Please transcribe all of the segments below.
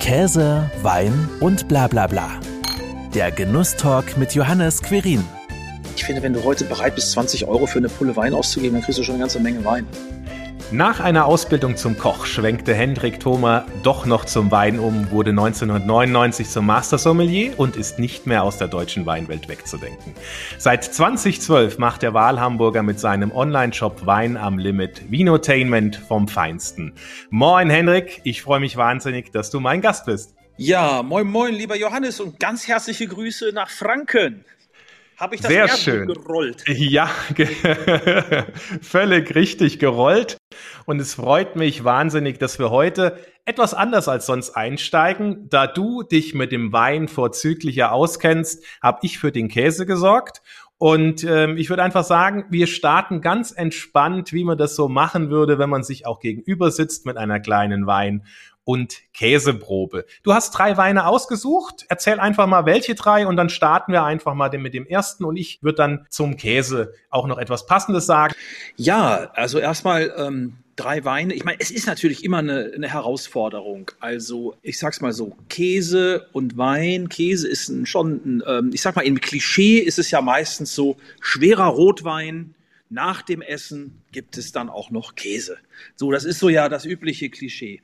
Käse, Wein und bla bla bla. Der Genusstalk mit Johannes Querin. Ich finde, wenn du heute bereit bist, 20 Euro für eine Pulle Wein auszugeben, dann kriegst du schon eine ganze Menge Wein. Nach einer Ausbildung zum Koch schwenkte Hendrik Thoma doch noch zum Wein um, wurde 1999 zum Master Sommelier und ist nicht mehr aus der deutschen Weinwelt wegzudenken. Seit 2012 macht der Wahlhamburger mit seinem Online-Shop Wein am Limit Vinotainment vom Feinsten. Moin Hendrik, ich freue mich wahnsinnig, dass du mein Gast bist. Ja, moin moin, lieber Johannes und ganz herzliche Grüße nach Franken. Habe ich das Sehr schön. gerollt? Ja, völlig richtig gerollt. Und es freut mich wahnsinnig, dass wir heute etwas anders als sonst einsteigen. Da du dich mit dem Wein vorzüglicher auskennst, habe ich für den Käse gesorgt. Und ähm, ich würde einfach sagen, wir starten ganz entspannt, wie man das so machen würde, wenn man sich auch gegenüber sitzt mit einer kleinen Wein und Käseprobe. Du hast drei Weine ausgesucht. Erzähl einfach mal, welche drei und dann starten wir einfach mal mit dem ersten und ich würde dann zum Käse auch noch etwas Passendes sagen. Ja, also erstmal ähm, drei Weine. Ich meine, es ist natürlich immer eine, eine, Herausforderung. Also ich sag's mal so, Käse und Wein. Käse ist ein, schon, ein, ähm, ich sag mal, im Klischee ist es ja meistens so schwerer Rotwein. Nach dem Essen gibt es dann auch noch Käse. So, das ist so ja das übliche Klischee.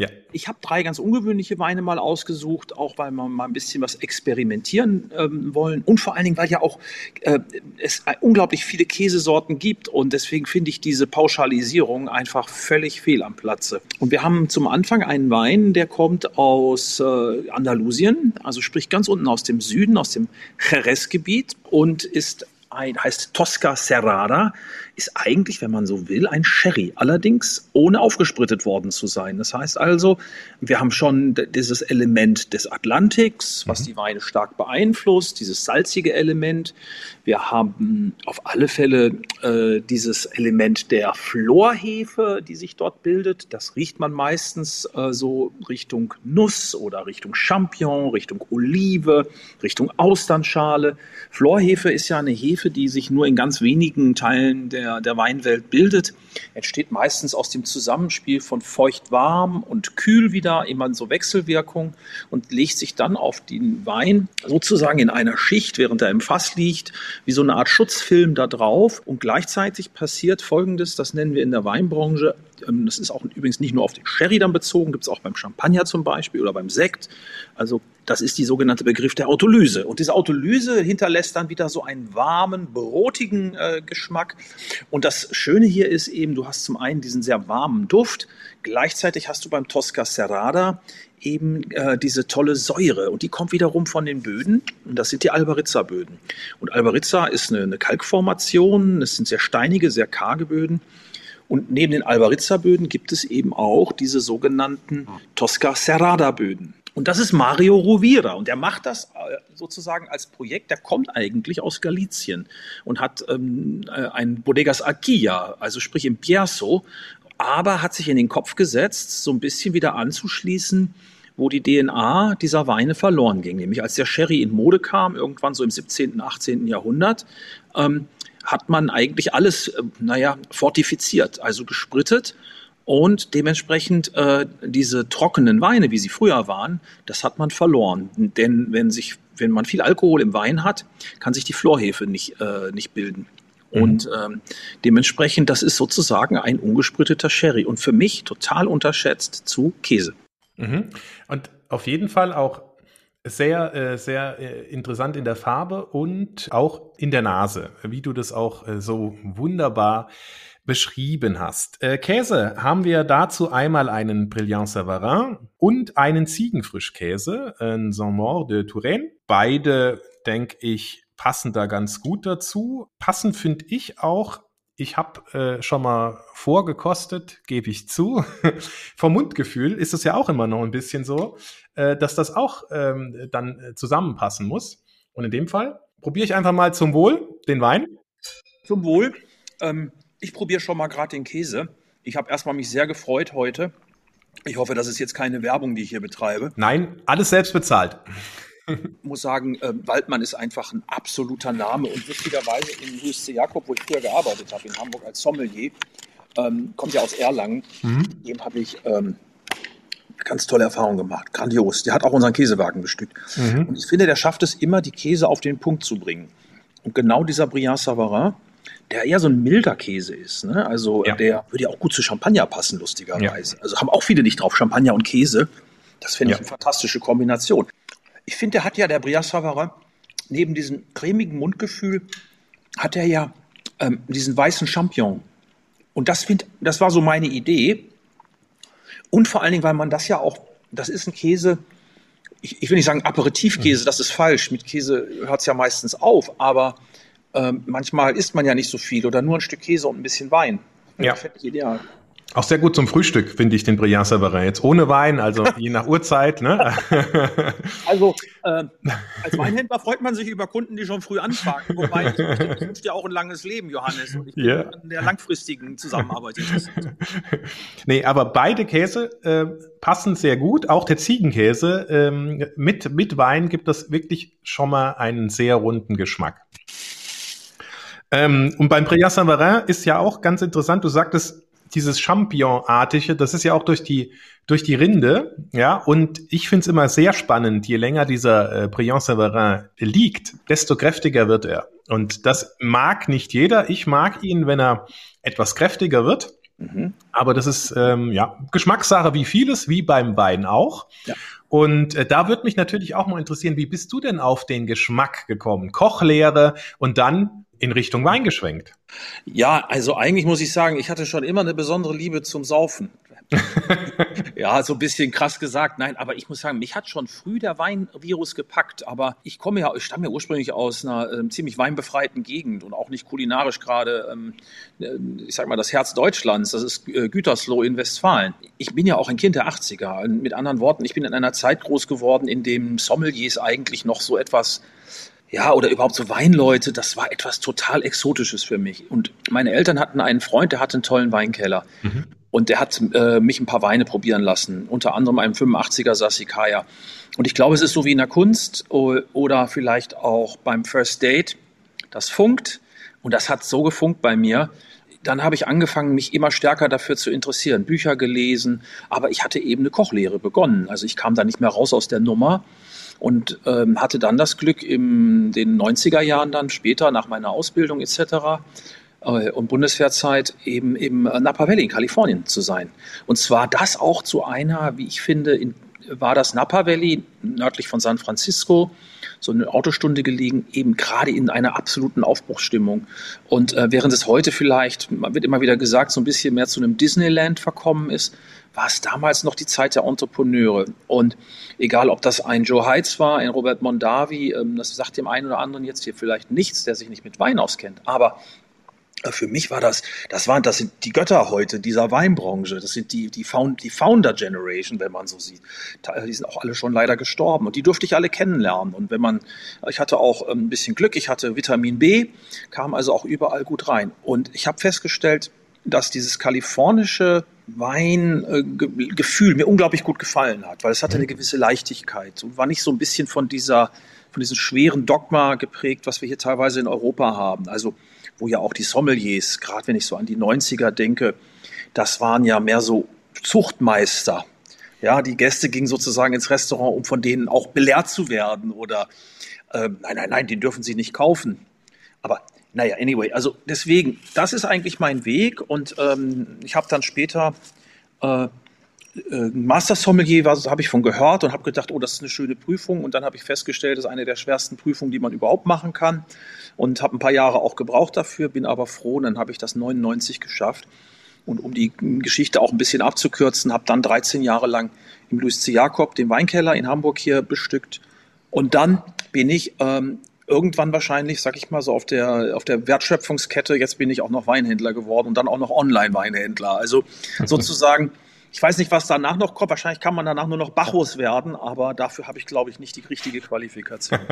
Ja. Ich habe drei ganz ungewöhnliche Weine mal ausgesucht, auch weil wir mal ein bisschen was experimentieren ähm, wollen und vor allen Dingen, weil ja auch äh, es unglaublich viele Käsesorten gibt und deswegen finde ich diese Pauschalisierung einfach völlig fehl am Platze. Und wir haben zum Anfang einen Wein, der kommt aus äh, Andalusien, also sprich ganz unten aus dem Süden, aus dem Jerez-Gebiet und ist ein, heißt Tosca Serrada, ist eigentlich, wenn man so will, ein Sherry. Allerdings ohne aufgesprittet worden zu sein. Das heißt also, wir haben schon dieses Element des Atlantiks, was mhm. die Weine stark beeinflusst, dieses salzige Element. Wir haben auf alle Fälle äh, dieses Element der Florhefe, die sich dort bildet. Das riecht man meistens äh, so Richtung Nuss oder Richtung Champignon, Richtung Olive, Richtung Austernschale. Florhefe ist ja eine Hefe, die sich nur in ganz wenigen Teilen der der, der Weinwelt bildet, entsteht meistens aus dem Zusammenspiel von feucht-warm und kühl wieder, immer so Wechselwirkung und legt sich dann auf den Wein sozusagen in einer Schicht, während er im Fass liegt, wie so eine Art Schutzfilm da drauf. Und gleichzeitig passiert Folgendes, das nennen wir in der Weinbranche ähm, das ist auch übrigens nicht nur auf den Sherry dann bezogen, gibt es auch beim Champagner zum Beispiel oder beim Sekt. Also das ist die sogenannte Begriff der Autolyse. Und diese Autolyse hinterlässt dann wieder so einen warmen, brotigen äh, Geschmack. Und das Schöne hier ist eben, du hast zum einen diesen sehr warmen Duft, gleichzeitig hast du beim Tosca Serrada eben äh, diese tolle Säure. Und die kommt wiederum von den Böden. Und das sind die Albarizza-Böden. Und Albarizza ist eine, eine Kalkformation, es sind sehr steinige, sehr karge Böden. Und neben den Albarizza-Böden gibt es eben auch diese sogenannten Tosca Serrada-Böden. Und das ist Mario Rovira und der macht das äh, sozusagen als Projekt. Der kommt eigentlich aus Galizien und hat ähm, äh, ein Bodegas Arquilla, also sprich im Bierzo, aber hat sich in den Kopf gesetzt, so ein bisschen wieder anzuschließen, wo die DNA dieser Weine verloren ging. Nämlich als der Sherry in Mode kam, irgendwann so im 17., 18. Jahrhundert, ähm, hat man eigentlich alles, äh, naja, fortifiziert, also gesprittet. Und dementsprechend äh, diese trockenen Weine, wie sie früher waren, das hat man verloren. Denn wenn, sich, wenn man viel Alkohol im Wein hat, kann sich die Florhefe nicht, äh, nicht bilden. Mhm. Und ähm, dementsprechend, das ist sozusagen ein ungespritteter Sherry und für mich total unterschätzt zu Käse. Mhm. Und auf jeden Fall auch sehr, äh, sehr äh, interessant in der Farbe und auch in der Nase, wie du das auch äh, so wunderbar beschrieben hast. Käse haben wir dazu einmal einen Brillant Savarin und einen Ziegenfrischkäse, ein Saint-Maur de Touraine. Beide, denke ich, passen da ganz gut dazu. Passend finde ich auch ich habe äh, schon mal vorgekostet, gebe ich zu. Vom Mundgefühl ist es ja auch immer noch ein bisschen so, äh, dass das auch ähm, dann äh, zusammenpassen muss. Und in dem Fall probiere ich einfach mal zum Wohl den Wein. Zum Wohl. Ähm, ich probiere schon mal gerade den Käse. Ich habe erstmal mich sehr gefreut heute. Ich hoffe, das ist jetzt keine Werbung, die ich hier betreibe. Nein, alles selbst bezahlt muss sagen, äh, Waldmann ist einfach ein absoluter Name und lustigerweise in Louis C. Jakob, wo ich früher gearbeitet habe, in Hamburg als Sommelier, ähm, kommt ja aus Erlangen. Mhm. Dem habe ich ähm, ganz tolle Erfahrungen gemacht. Grandios. Der hat auch unseren Käsewagen bestückt. Mhm. Und ich finde, der schafft es immer, die Käse auf den Punkt zu bringen. Und genau dieser Briand Savarin, der eher so ein milder Käse ist. Ne? Also ja. der würde ja auch gut zu Champagner passen, lustigerweise. Ja. Also haben auch viele nicht drauf, Champagner und Käse. Das finde ich eine fantastische Kombination. Ich finde, der hat ja, der Briand Savarin, neben diesem cremigen Mundgefühl, hat er ja ähm, diesen weißen Champignon. Und das, find, das war so meine Idee. Und vor allen Dingen, weil man das ja auch, das ist ein Käse, ich, ich will nicht sagen Aperitivkäse, mhm. das ist falsch. Mit Käse hört es ja meistens auf, aber ähm, manchmal isst man ja nicht so viel oder nur ein Stück Käse und ein bisschen Wein. Ja. Das ich ideal. Auch sehr gut zum Frühstück, finde ich, den Brillant Savarin. Jetzt ohne Wein, also je nach Uhrzeit. Ne? also äh, als Weinhändler freut man sich über Kunden, die schon früh anfragen. Wobei ich, ich wünsche dir auch ein langes Leben, Johannes. Und ich bin yeah. an der langfristigen Zusammenarbeit interessiert. nee, aber beide Käse äh, passen sehr gut. Auch der Ziegenkäse ähm, mit, mit Wein gibt das wirklich schon mal einen sehr runden Geschmack. Ähm, und beim Brillant Savarin ist ja auch ganz interessant, du sagtest, dieses Champignon-artige, das ist ja auch durch die, durch die Rinde, ja, und ich finde es immer sehr spannend, je länger dieser äh, Brillant Savarin liegt, desto kräftiger wird er. Und das mag nicht jeder. Ich mag ihn, wenn er etwas kräftiger wird. Mhm. Aber das ist ähm, ja Geschmackssache wie vieles, wie beim Wein auch. Ja. Und äh, da würde mich natürlich auch mal interessieren, wie bist du denn auf den Geschmack gekommen? Kochlehre und dann in Richtung Wein geschwenkt? Ja, also eigentlich muss ich sagen, ich hatte schon immer eine besondere Liebe zum Saufen. ja, so ein bisschen krass gesagt. Nein, aber ich muss sagen, mich hat schon früh der Weinvirus gepackt. Aber ich komme ja, ich stamme ja ursprünglich aus einer äh, ziemlich weinbefreiten Gegend und auch nicht kulinarisch gerade, ähm, äh, ich sag mal, das Herz Deutschlands. Das ist äh, Gütersloh in Westfalen. Ich bin ja auch ein Kind der 80er. Mit anderen Worten, ich bin in einer Zeit groß geworden, in dem Sommeliers eigentlich noch so etwas ja, oder überhaupt so Weinleute, das war etwas total Exotisches für mich. Und meine Eltern hatten einen Freund, der hatte einen tollen Weinkeller. Mhm. Und der hat äh, mich ein paar Weine probieren lassen, unter anderem einen 85er Sassicaia. Und ich glaube, es ist so wie in der Kunst oder vielleicht auch beim First Date. Das funkt und das hat so gefunkt bei mir. Dann habe ich angefangen, mich immer stärker dafür zu interessieren, Bücher gelesen, aber ich hatte eben eine Kochlehre begonnen. Also ich kam da nicht mehr raus aus der Nummer und ähm, hatte dann das Glück, in den 90er Jahren dann später nach meiner Ausbildung etc. Äh, und Bundeswehrzeit eben im Napa Valley in Kalifornien zu sein. Und zwar das auch zu einer, wie ich finde, in, war das Napa Valley nördlich von San Francisco, so eine Autostunde gelegen, eben gerade in einer absoluten Aufbruchsstimmung. Und äh, während es heute vielleicht, man wird immer wieder gesagt, so ein bisschen mehr zu einem Disneyland verkommen ist, war es damals noch die Zeit der Entrepreneure. Und egal, ob das ein Joe Heitz war, ein Robert Mondavi, ähm, das sagt dem einen oder anderen jetzt hier vielleicht nichts, der sich nicht mit Wein auskennt. Aber für mich war das, das waren, das sind die Götter heute dieser Weinbranche. Das sind die, die, Found, die Founder Generation, wenn man so sieht. Die sind auch alle schon leider gestorben und die durfte ich alle kennenlernen. Und wenn man, ich hatte auch ähm, ein bisschen Glück, ich hatte Vitamin B, kam also auch überall gut rein. Und ich habe festgestellt, dass dieses kalifornische Weingefühl mir unglaublich gut gefallen hat, weil es hatte eine mhm. gewisse Leichtigkeit und war nicht so ein bisschen von dieser, von diesem schweren Dogma geprägt, was wir hier teilweise in Europa haben. Also, wo ja auch die Sommeliers, gerade wenn ich so an die 90er denke, das waren ja mehr so Zuchtmeister. Ja, die Gäste gingen sozusagen ins Restaurant, um von denen auch belehrt zu werden oder äh, nein, nein, nein, den dürfen sie nicht kaufen. Aber naja, anyway, also deswegen, das ist eigentlich mein Weg und ähm, ich habe dann später äh, äh, Master Sommelier habe ich von gehört und habe gedacht, oh, das ist eine schöne Prüfung. Und dann habe ich festgestellt, das ist eine der schwersten Prüfungen, die man überhaupt machen kann. Und habe ein paar Jahre auch gebraucht dafür, bin aber froh, dann habe ich das 99 geschafft. Und um die Geschichte auch ein bisschen abzukürzen, habe dann 13 Jahre lang im Louis C. Jakob, den Weinkeller in Hamburg hier bestückt. Und dann bin ich ähm, irgendwann wahrscheinlich, sag ich mal, so auf der, auf der Wertschöpfungskette, jetzt bin ich auch noch Weinhändler geworden und dann auch noch Online-Weinhändler. Also sozusagen, ich weiß nicht, was danach noch kommt. Wahrscheinlich kann man danach nur noch Bacchus werden, aber dafür habe ich, glaube ich, nicht die richtige Qualifikation.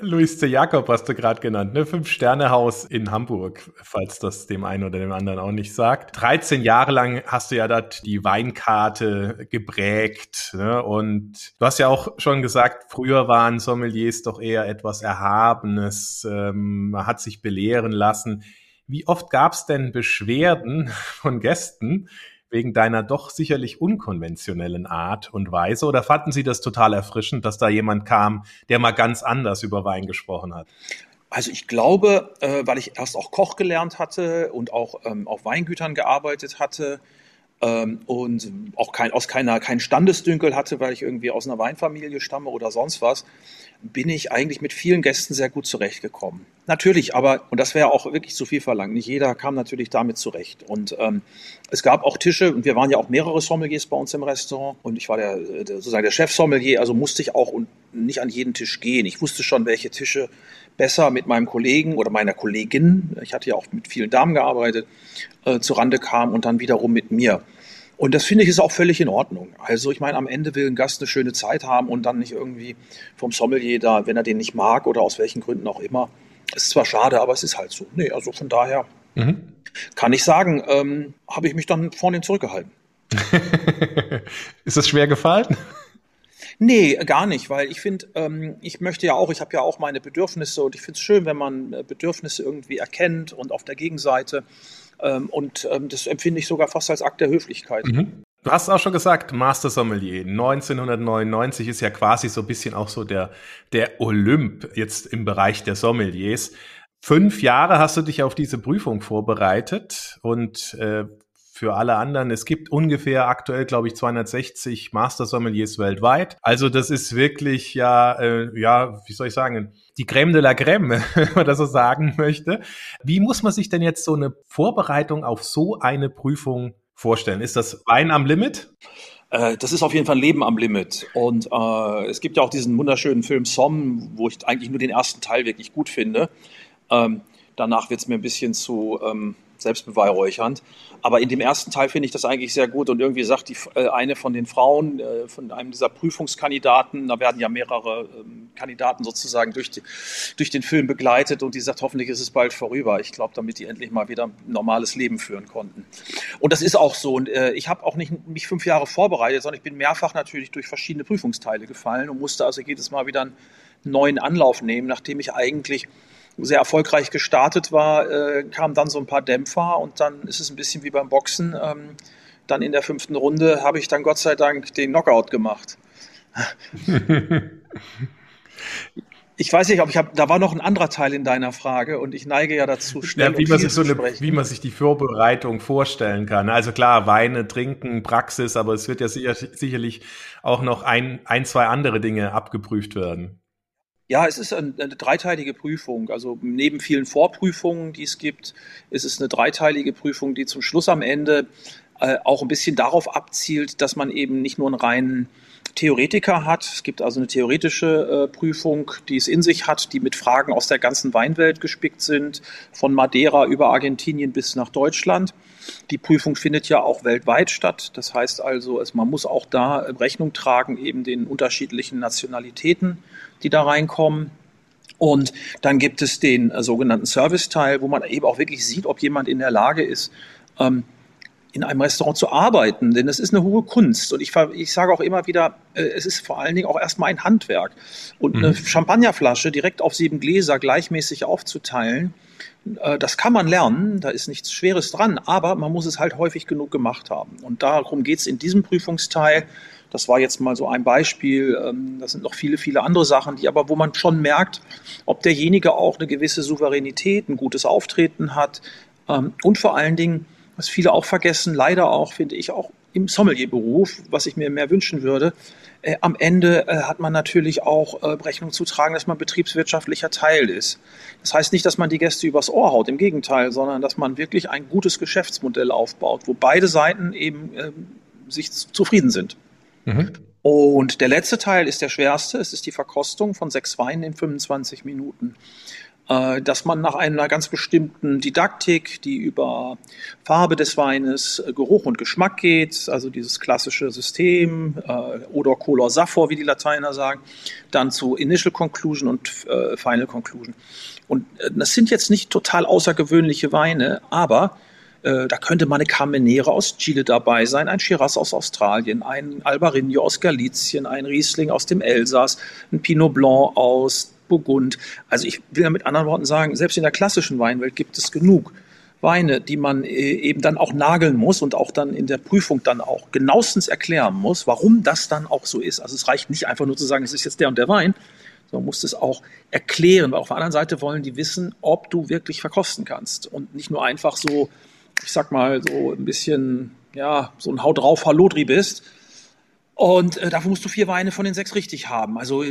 Luis C. Jakob hast du gerade genannt, ne? Fünf-Sterne-Haus in Hamburg, falls das dem einen oder dem anderen auch nicht sagt. 13 Jahre lang hast du ja dort die Weinkarte geprägt. Ne? Und du hast ja auch schon gesagt, früher waren Sommeliers doch eher etwas Erhabenes. Ähm, man hat sich belehren lassen. Wie oft gab es denn Beschwerden von Gästen, wegen deiner doch sicherlich unkonventionellen Art und Weise? Oder fanden Sie das total erfrischend, dass da jemand kam, der mal ganz anders über Wein gesprochen hat? Also ich glaube, äh, weil ich erst auch Koch gelernt hatte und auch ähm, auf Weingütern gearbeitet hatte, ähm, und auch kein, aus keiner, kein Standesdünkel hatte, weil ich irgendwie aus einer Weinfamilie stamme oder sonst was, bin ich eigentlich mit vielen Gästen sehr gut zurechtgekommen. Natürlich, aber, und das wäre auch wirklich zu viel verlangt, nicht jeder kam natürlich damit zurecht. Und ähm, es gab auch Tische, und wir waren ja auch mehrere Sommeliers bei uns im Restaurant, und ich war der, der sozusagen der Chef-Sommelier, also musste ich auch nicht an jeden Tisch gehen. Ich wusste schon, welche Tische besser mit meinem Kollegen oder meiner Kollegin, ich hatte ja auch mit vielen Damen gearbeitet, äh, Rande kam und dann wiederum mit mir. Und das finde ich ist auch völlig in Ordnung. Also ich meine, am Ende will ein Gast eine schöne Zeit haben und dann nicht irgendwie vom Sommelier da, wenn er den nicht mag oder aus welchen Gründen auch immer. Es ist zwar schade, aber es ist halt so. Nee, also von daher mhm. kann ich sagen, ähm, habe ich mich dann vorne zurückgehalten. ist das schwer gefallen? Nee, gar nicht, weil ich finde, ähm, ich möchte ja auch, ich habe ja auch meine Bedürfnisse und ich finde es schön, wenn man äh, Bedürfnisse irgendwie erkennt und auf der Gegenseite. Ähm, und ähm, das empfinde ich sogar fast als Akt der Höflichkeit. Mhm. Du hast auch schon gesagt, Master Sommelier 1999 ist ja quasi so ein bisschen auch so der, der Olymp jetzt im Bereich der Sommeliers. Fünf Jahre hast du dich auf diese Prüfung vorbereitet und äh, für alle anderen. Es gibt ungefähr aktuell, glaube ich, 260 Master Sommeliers weltweit. Also das ist wirklich ja, äh, ja, wie soll ich sagen, die Creme de la Creme, wenn man das so sagen möchte. Wie muss man sich denn jetzt so eine Vorbereitung auf so eine Prüfung vorstellen? Ist das Wein am Limit? Äh, das ist auf jeden Fall Leben am Limit. Und äh, es gibt ja auch diesen wunderschönen Film Somme, wo ich eigentlich nur den ersten Teil wirklich gut finde. Ähm, danach wird es mir ein bisschen zu ähm, selbstbeweihräuchernd. Aber in dem ersten Teil finde ich das eigentlich sehr gut und irgendwie sagt die, äh, eine von den Frauen, äh, von einem dieser Prüfungskandidaten, da werden ja mehrere ähm, Kandidaten sozusagen durch, die, durch den Film begleitet und die sagt, hoffentlich ist es bald vorüber. Ich glaube, damit die endlich mal wieder ein normales Leben führen konnten. Und das ist auch so. Und äh, ich habe auch nicht mich fünf Jahre vorbereitet, sondern ich bin mehrfach natürlich durch verschiedene Prüfungsteile gefallen und musste also jedes Mal wieder einen neuen Anlauf nehmen, nachdem ich eigentlich sehr erfolgreich gestartet war, äh, kamen dann so ein paar Dämpfer und dann ist es ein bisschen wie beim Boxen. Ähm, dann in der fünften Runde habe ich dann Gott sei Dank den Knockout gemacht. ich weiß nicht, ob ich habe, da war noch ein anderer Teil in deiner Frage und ich neige ja dazu, schnell ja, wie, man sich so eine, wie man sich die Vorbereitung vorstellen kann. Also klar, Weine, Trinken, Praxis, aber es wird ja sicher, sicherlich auch noch ein, ein, zwei andere Dinge abgeprüft werden. Ja, es ist eine, eine dreiteilige Prüfung. Also neben vielen Vorprüfungen, die es gibt, ist es eine dreiteilige Prüfung, die zum Schluss am Ende äh, auch ein bisschen darauf abzielt, dass man eben nicht nur einen reinen Theoretiker hat. Es gibt also eine theoretische äh, Prüfung, die es in sich hat, die mit Fragen aus der ganzen Weinwelt gespickt sind, von Madeira über Argentinien bis nach Deutschland. Die Prüfung findet ja auch weltweit statt. Das heißt also, es, man muss auch da Rechnung tragen, eben den unterschiedlichen Nationalitäten die da reinkommen. Und dann gibt es den äh, sogenannten Service-Teil, wo man eben auch wirklich sieht, ob jemand in der Lage ist, ähm, in einem Restaurant zu arbeiten, denn es ist eine hohe Kunst. Und ich, ich sage auch immer wieder, äh, es ist vor allen Dingen auch erstmal ein Handwerk. Und mhm. eine Champagnerflasche direkt auf sieben Gläser gleichmäßig aufzuteilen, äh, das kann man lernen, da ist nichts Schweres dran, aber man muss es halt häufig genug gemacht haben. Und darum geht es in diesem Prüfungsteil. Das war jetzt mal so ein Beispiel. Ähm, das sind noch viele, viele andere Sachen, die aber, wo man schon merkt, ob derjenige auch eine gewisse Souveränität, ein gutes Auftreten hat ähm, und vor allen Dingen, was viele auch vergessen, leider auch, finde ich, auch im Sommelierberuf, was ich mir mehr wünschen würde, äh, am Ende äh, hat man natürlich auch äh, Rechnung zu tragen, dass man betriebswirtschaftlicher Teil ist. Das heißt nicht, dass man die Gäste übers Ohr haut, im Gegenteil, sondern dass man wirklich ein gutes Geschäftsmodell aufbaut, wo beide Seiten eben ähm, sich zufrieden sind. Mhm. Und der letzte Teil ist der schwerste. Es ist die Verkostung von sechs Weinen in 25 Minuten. Äh, dass man nach einer ganz bestimmten Didaktik, die über Farbe des Weines, äh, Geruch und Geschmack geht, also dieses klassische System, äh, Odor, Color, Saphor, wie die Lateiner sagen, dann zu Initial Conclusion und Final Conclusion. Und das sind jetzt nicht total außergewöhnliche Weine, aber da könnte mal eine Carmenere aus Chile dabei sein, ein Shiraz aus Australien, ein Albarino aus Galizien, ein Riesling aus dem Elsass, ein Pinot Blanc aus Burgund. Also ich will mit anderen Worten sagen, selbst in der klassischen Weinwelt gibt es genug Weine, die man äh, eben dann auch nageln muss und auch dann in der Prüfung dann auch genauestens erklären muss, warum das dann auch so ist. Also es reicht nicht einfach nur zu sagen, es ist jetzt der und der Wein, sondern man muss es auch erklären, weil auf der anderen Seite wollen die wissen, ob du wirklich verkosten kannst und nicht nur einfach so, ich sag mal, so ein bisschen, ja, so ein Haut drauf Hallodri bist. Und äh, dafür musst du vier Weine von den sechs richtig haben. Also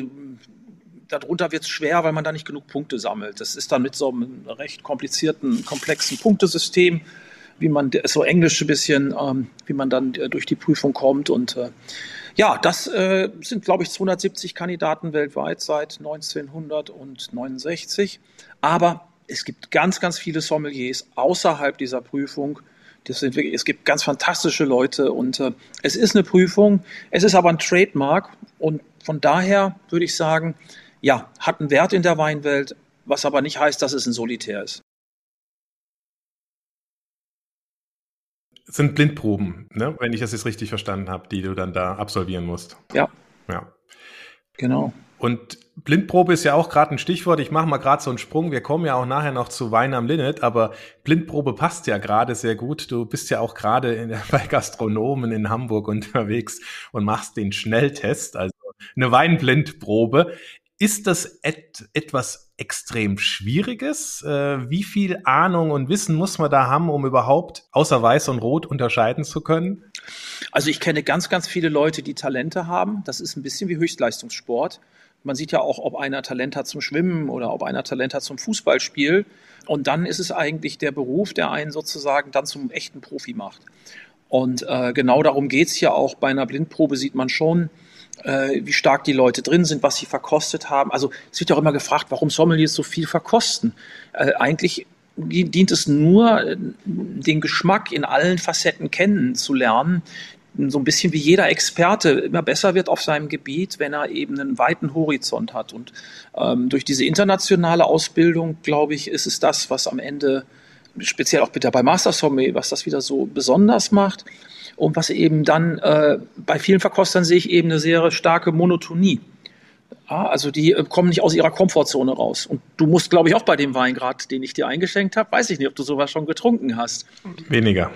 darunter wird es schwer, weil man da nicht genug Punkte sammelt. Das ist dann mit so einem recht komplizierten, komplexen Punktesystem, wie man so englisch ein bisschen, ähm, wie man dann äh, durch die Prüfung kommt. Und äh, ja, das äh, sind, glaube ich, 270 Kandidaten weltweit seit 1969. Aber es gibt ganz, ganz viele Sommeliers außerhalb dieser Prüfung. Wirklich, es gibt ganz fantastische Leute und äh, es ist eine Prüfung. Es ist aber ein Trademark und von daher würde ich sagen, ja, hat einen Wert in der Weinwelt, was aber nicht heißt, dass es ein Solitär ist. Sind Blindproben, ne? wenn ich das jetzt richtig verstanden habe, die du dann da absolvieren musst. Ja. Ja. Genau. Und Blindprobe ist ja auch gerade ein Stichwort. Ich mache mal gerade so einen Sprung. Wir kommen ja auch nachher noch zu Wein am Limit, aber Blindprobe passt ja gerade sehr gut. Du bist ja auch gerade bei Gastronomen in Hamburg unterwegs und machst den Schnelltest, also eine Weinblindprobe. Ist das et etwas extrem Schwieriges? Äh, wie viel Ahnung und Wissen muss man da haben, um überhaupt außer Weiß und Rot unterscheiden zu können? Also ich kenne ganz, ganz viele Leute, die Talente haben. Das ist ein bisschen wie Höchstleistungssport. Man sieht ja auch, ob einer Talent hat zum Schwimmen oder ob einer Talent hat zum Fußballspiel. Und dann ist es eigentlich der Beruf, der einen sozusagen dann zum echten Profi macht. Und äh, genau darum geht's ja auch. Bei einer Blindprobe sieht man schon, äh, wie stark die Leute drin sind, was sie verkostet haben. Also es wird ja auch immer gefragt, warum Sommeliers so viel verkosten. Äh, eigentlich dient es nur, äh, den Geschmack in allen Facetten kennenzulernen. So ein bisschen wie jeder Experte immer besser wird auf seinem Gebiet, wenn er eben einen weiten Horizont hat. Und ähm, durch diese internationale Ausbildung, glaube ich, ist es das, was am Ende, speziell auch bitte bei Master Sommelier, was das wieder so besonders macht. Und was eben dann äh, bei vielen Verkostern sehe ich eben eine sehr starke Monotonie. Ja, also die äh, kommen nicht aus ihrer Komfortzone raus. Und du musst, glaube ich, auch bei dem Wein gerade, den ich dir eingeschenkt habe, weiß ich nicht, ob du sowas schon getrunken hast. Weniger.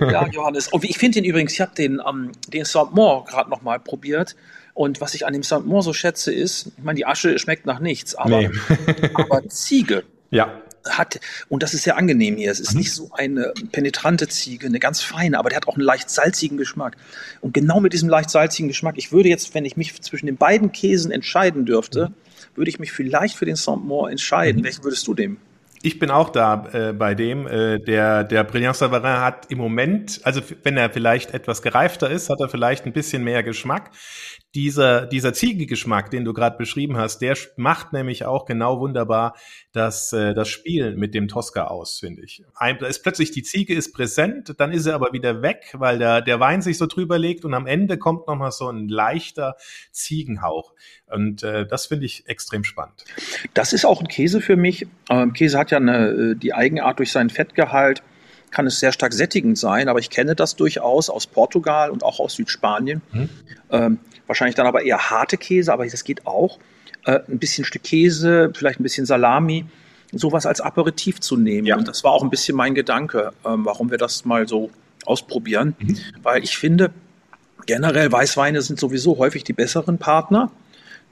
ja, Johannes. Und ich finde den übrigens, ich habe den, ähm, den Saint-Maur gerade noch mal probiert. Und was ich an dem Saint-Maur so schätze, ist, ich meine, die Asche schmeckt nach nichts, aber, nee. aber Ziege. Ja hat, und das ist sehr angenehm hier, es ist mhm. nicht so eine penetrante Ziege, eine ganz feine, aber der hat auch einen leicht salzigen Geschmack. Und genau mit diesem leicht salzigen Geschmack, ich würde jetzt, wenn ich mich zwischen den beiden Käsen entscheiden dürfte, mhm. würde ich mich vielleicht für den Saint-Maur entscheiden. Mhm. Welchen würdest du nehmen? Ich bin auch da äh, bei dem. Äh, der der Brillant Savarin hat im Moment, also wenn er vielleicht etwas gereifter ist, hat er vielleicht ein bisschen mehr Geschmack dieser, dieser Ziegengeschmack, den du gerade beschrieben hast, der macht nämlich auch genau wunderbar das, äh, das Spiel mit dem Tosca aus, finde ich. Ein, da ist plötzlich die Ziege ist präsent, dann ist sie aber wieder weg, weil der, der Wein sich so drüber legt und am Ende kommt nochmal so ein leichter Ziegenhauch. Und äh, das finde ich extrem spannend. Das ist auch ein Käse für mich. Ähm, Käse hat ja eine, äh, die Eigenart durch seinen Fettgehalt, kann es sehr stark sättigend sein, aber ich kenne das durchaus aus Portugal und auch aus Südspanien. Mhm. Ähm, Wahrscheinlich dann aber eher harte Käse, aber das geht auch. Äh, ein bisschen Stück Käse, vielleicht ein bisschen Salami, sowas als Aperitif zu nehmen. Ja. Und das war auch ein bisschen mein Gedanke, ähm, warum wir das mal so ausprobieren. Mhm. Weil ich finde, generell Weißweine sind sowieso häufig die besseren Partner.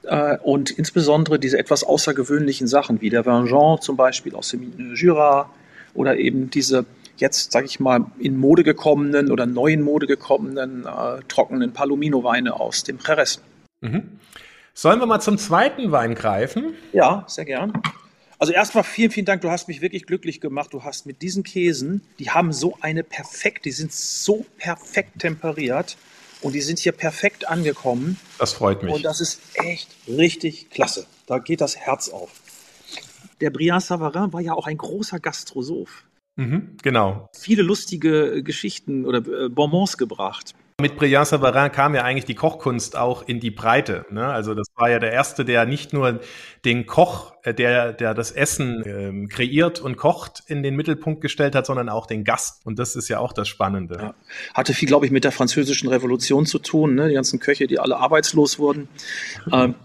Äh, und insbesondere diese etwas außergewöhnlichen Sachen, wie der Vengeance zum Beispiel aus dem Jura oder eben diese jetzt, sage ich mal, in Mode gekommenen oder neuen Mode gekommenen äh, trockenen Palomino-Weine aus dem Jerez. Mhm. Sollen wir mal zum zweiten Wein greifen? Ja, sehr gern. Also erstmal vielen, vielen Dank. Du hast mich wirklich glücklich gemacht. Du hast mit diesen Käsen, die haben so eine perfekt, die sind so perfekt temperiert und die sind hier perfekt angekommen. Das freut mich. Und das ist echt richtig klasse. Da geht das Herz auf. Der Briand Savarin war ja auch ein großer Gastrosoph. Mhm, genau. Viele lustige Geschichten oder äh, Bonbons gebracht. Mit Brillant Savarin kam ja eigentlich die Kochkunst auch in die Breite. Ne? Also das war ja der erste, der nicht nur den Koch, äh, der, der das Essen ähm, kreiert und kocht, in den Mittelpunkt gestellt hat, sondern auch den Gast. Und das ist ja auch das Spannende. Ja. Hatte viel, glaube ich, mit der französischen Revolution zu tun. Ne? Die ganzen Köche, die alle arbeitslos wurden. ähm,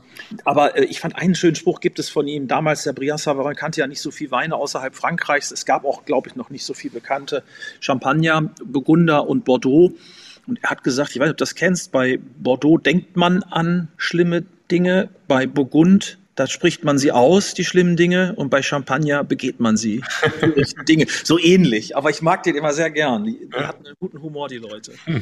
Aber äh, ich fand einen schönen Spruch gibt es von ihm. Damals der Brias Savarin kannte ja nicht so viel Weine außerhalb Frankreichs. Es gab auch, glaube ich, noch nicht so viel bekannte Champagner, Burgunder und Bordeaux. Und er hat gesagt, ich weiß nicht, ob du das kennst, bei Bordeaux denkt man an schlimme Dinge, bei Burgund da spricht man sie aus, die schlimmen Dinge, und bei Champagner begeht man sie. Die Dinge. So ähnlich. Aber ich mag den immer sehr gern. Die, die hatten einen guten Humor, die Leute.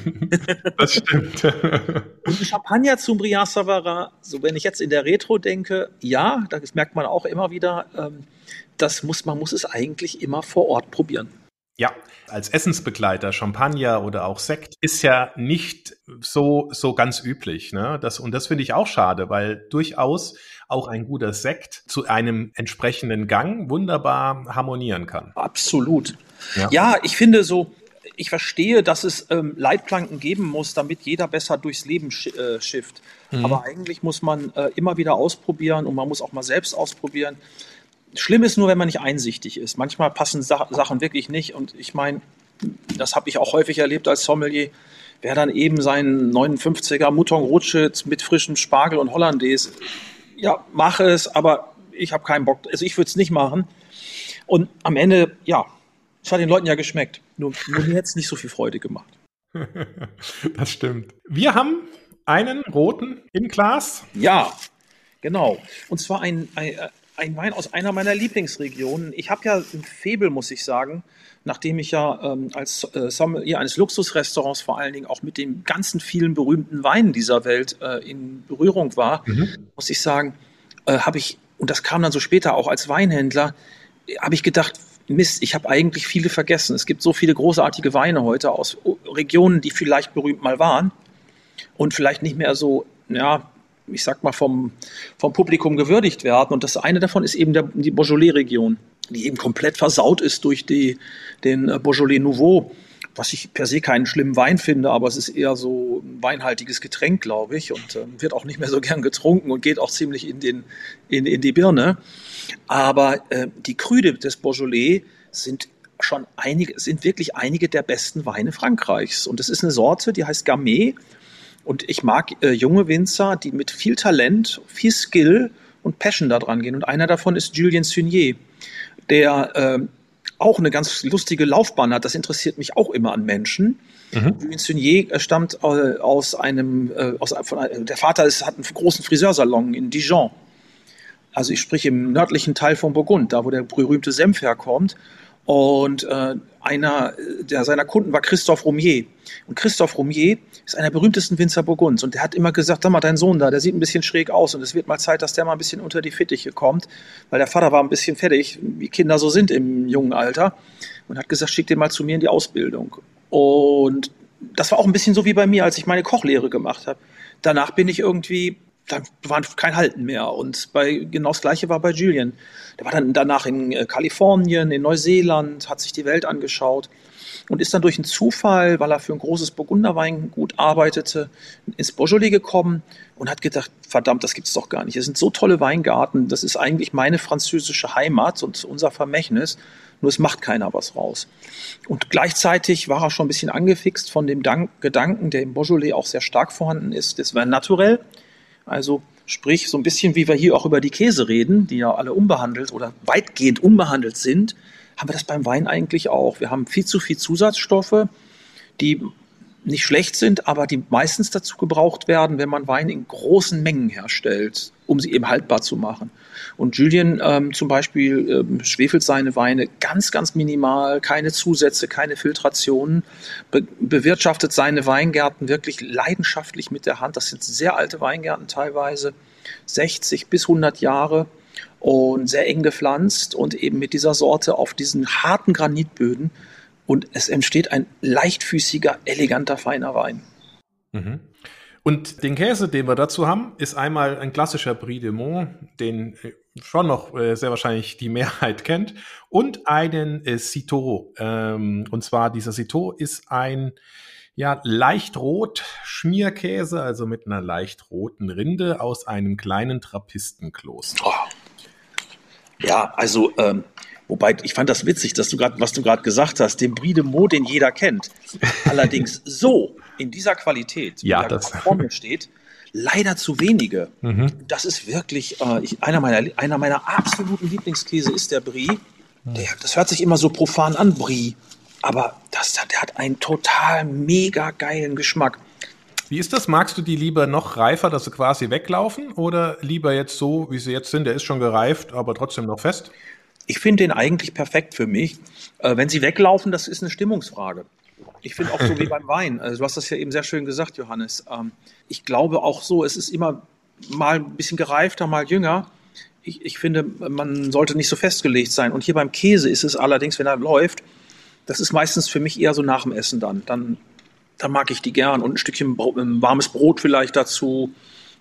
Das stimmt. Und Champagner zum Briard Savarin, so wenn ich jetzt in der Retro denke, ja, das merkt man auch immer wieder, ähm, das muss, man muss es eigentlich immer vor Ort probieren. Ja, als Essensbegleiter Champagner oder auch Sekt ist ja nicht so so ganz üblich, ne? Das und das finde ich auch schade, weil durchaus auch ein guter Sekt zu einem entsprechenden Gang wunderbar harmonieren kann. Absolut. Ja, ja ich finde so ich verstehe, dass es ähm, Leitplanken geben muss, damit jeder besser durchs Leben sch äh, schifft. Mhm. Aber eigentlich muss man äh, immer wieder ausprobieren und man muss auch mal selbst ausprobieren. Schlimm ist nur, wenn man nicht einsichtig ist. Manchmal passen Sa Sachen wirklich nicht. Und ich meine, das habe ich auch häufig erlebt als Sommelier. Wer dann eben seinen 59er Mouton Rotschitz mit frischem Spargel und Hollandaise, ja, mache es, aber ich habe keinen Bock. Also ich würde es nicht machen. Und am Ende, ja, es hat den Leuten ja geschmeckt. Nur, nur mir hätte es nicht so viel Freude gemacht. das stimmt. Wir haben einen roten im Glas. Ja, genau. Und zwar ein, ein, ein Wein aus einer meiner Lieblingsregionen. Ich habe ja ein Febel, muss ich sagen, nachdem ich ja ähm, als äh, Sommelier eines Luxusrestaurants vor allen Dingen auch mit den ganzen vielen berühmten Weinen dieser Welt äh, in Berührung war, mhm. muss ich sagen, äh, habe ich, und das kam dann so später auch als Weinhändler, habe ich gedacht, Mist, ich habe eigentlich viele vergessen. Es gibt so viele großartige Weine heute aus Regionen, die vielleicht berühmt mal waren und vielleicht nicht mehr so, ja, ich sag mal, vom, vom Publikum gewürdigt werden. Und das eine davon ist eben der, die Beaujolais-Region, die eben komplett versaut ist durch die, den äh, Beaujolais Nouveau, was ich per se keinen schlimmen Wein finde, aber es ist eher so ein weinhaltiges Getränk, glaube ich, und äh, wird auch nicht mehr so gern getrunken und geht auch ziemlich in, den, in, in die Birne. Aber äh, die Krüde des Beaujolais sind schon einige, sind wirklich einige der besten Weine Frankreichs. Und es ist eine Sorte, die heißt Gamay und ich mag äh, junge Winzer, die mit viel Talent, viel Skill und Passion da dran gehen. Und einer davon ist Julien Sunier, der äh, auch eine ganz lustige Laufbahn hat. Das interessiert mich auch immer an Menschen. Mhm. Julien Sunier äh, stammt äh, aus einem, äh, aus, von, der Vater ist, hat einen großen Friseursalon in Dijon. Also ich spreche im nördlichen Teil von Burgund, da wo der berühmte Senf herkommt. Und äh, einer der seiner Kunden war Christoph Romier. Und Christoph Romier ist einer der berühmtesten Winzer Burgunds. Und der hat immer gesagt, sag mal, dein Sohn da, der sieht ein bisschen schräg aus. Und es wird mal Zeit, dass der mal ein bisschen unter die Fittiche kommt. Weil der Vater war ein bisschen fertig, wie Kinder so sind im jungen Alter. Und hat gesagt, schick den mal zu mir in die Ausbildung. Und das war auch ein bisschen so wie bei mir, als ich meine Kochlehre gemacht habe. Danach bin ich irgendwie da war kein Halten mehr. Und bei, genau das Gleiche war bei Julian. Der war dann danach in äh, Kalifornien, in Neuseeland, hat sich die Welt angeschaut und ist dann durch einen Zufall, weil er für ein großes Burgunderweingut arbeitete, ins Beaujolais gekommen und hat gedacht, verdammt, das gibt's doch gar nicht. Es sind so tolle Weingarten, das ist eigentlich meine französische Heimat und unser Vermächtnis, nur es macht keiner was raus. Und gleichzeitig war er schon ein bisschen angefixt von dem Dank Gedanken, der im Beaujolais auch sehr stark vorhanden ist, das war naturell. Also sprich, so ein bisschen wie wir hier auch über die Käse reden, die ja alle unbehandelt oder weitgehend unbehandelt sind, haben wir das beim Wein eigentlich auch. Wir haben viel zu viel Zusatzstoffe, die nicht schlecht sind, aber die meistens dazu gebraucht werden, wenn man Wein in großen Mengen herstellt, um sie eben haltbar zu machen. Und Julien ähm, zum Beispiel ähm, schwefelt seine Weine ganz, ganz minimal, keine Zusätze, keine Filtrationen, be bewirtschaftet seine Weingärten wirklich leidenschaftlich mit der Hand. Das sind sehr alte Weingärten teilweise, 60 bis 100 Jahre und sehr eng gepflanzt und eben mit dieser Sorte auf diesen harten Granitböden. Und es entsteht ein leichtfüßiger, eleganter, feiner Wein. Mhm. Und den Käse, den wir dazu haben, ist einmal ein klassischer Brie de Mont, den äh, schon noch äh, sehr wahrscheinlich die Mehrheit kennt, und einen äh, Citeau. Ähm, und zwar dieser Citeau ist ein ja, leicht rot Schmierkäse, also mit einer leicht roten Rinde aus einem kleinen Trappistenkloster. Oh. Ja, also ähm, Wobei, ich fand das witzig, dass du gerade, was du gerade gesagt hast, den Brie de Mont, den jeder kennt. Allerdings so, in dieser Qualität, ja, das. vor mir steht, leider zu wenige. Mhm. Das ist wirklich äh, ich, einer, meiner, einer meiner absoluten Lieblingskäse ist der Brie. Der, das hört sich immer so profan an, Brie. Aber das, der hat einen total mega geilen Geschmack. Wie ist das? Magst du die lieber noch reifer, dass sie quasi weglaufen? Oder lieber jetzt so, wie sie jetzt sind? Der ist schon gereift, aber trotzdem noch fest? Ich finde den eigentlich perfekt für mich. Äh, wenn sie weglaufen, das ist eine Stimmungsfrage. Ich finde auch so wie beim Wein. Also du hast das ja eben sehr schön gesagt, Johannes. Ähm, ich glaube auch so, es ist immer mal ein bisschen gereifter, mal jünger. Ich, ich finde, man sollte nicht so festgelegt sein. Und hier beim Käse ist es allerdings, wenn er läuft, das ist meistens für mich eher so nach dem Essen dann. Dann, dann mag ich die gern. Und ein Stückchen ein warmes Brot vielleicht dazu,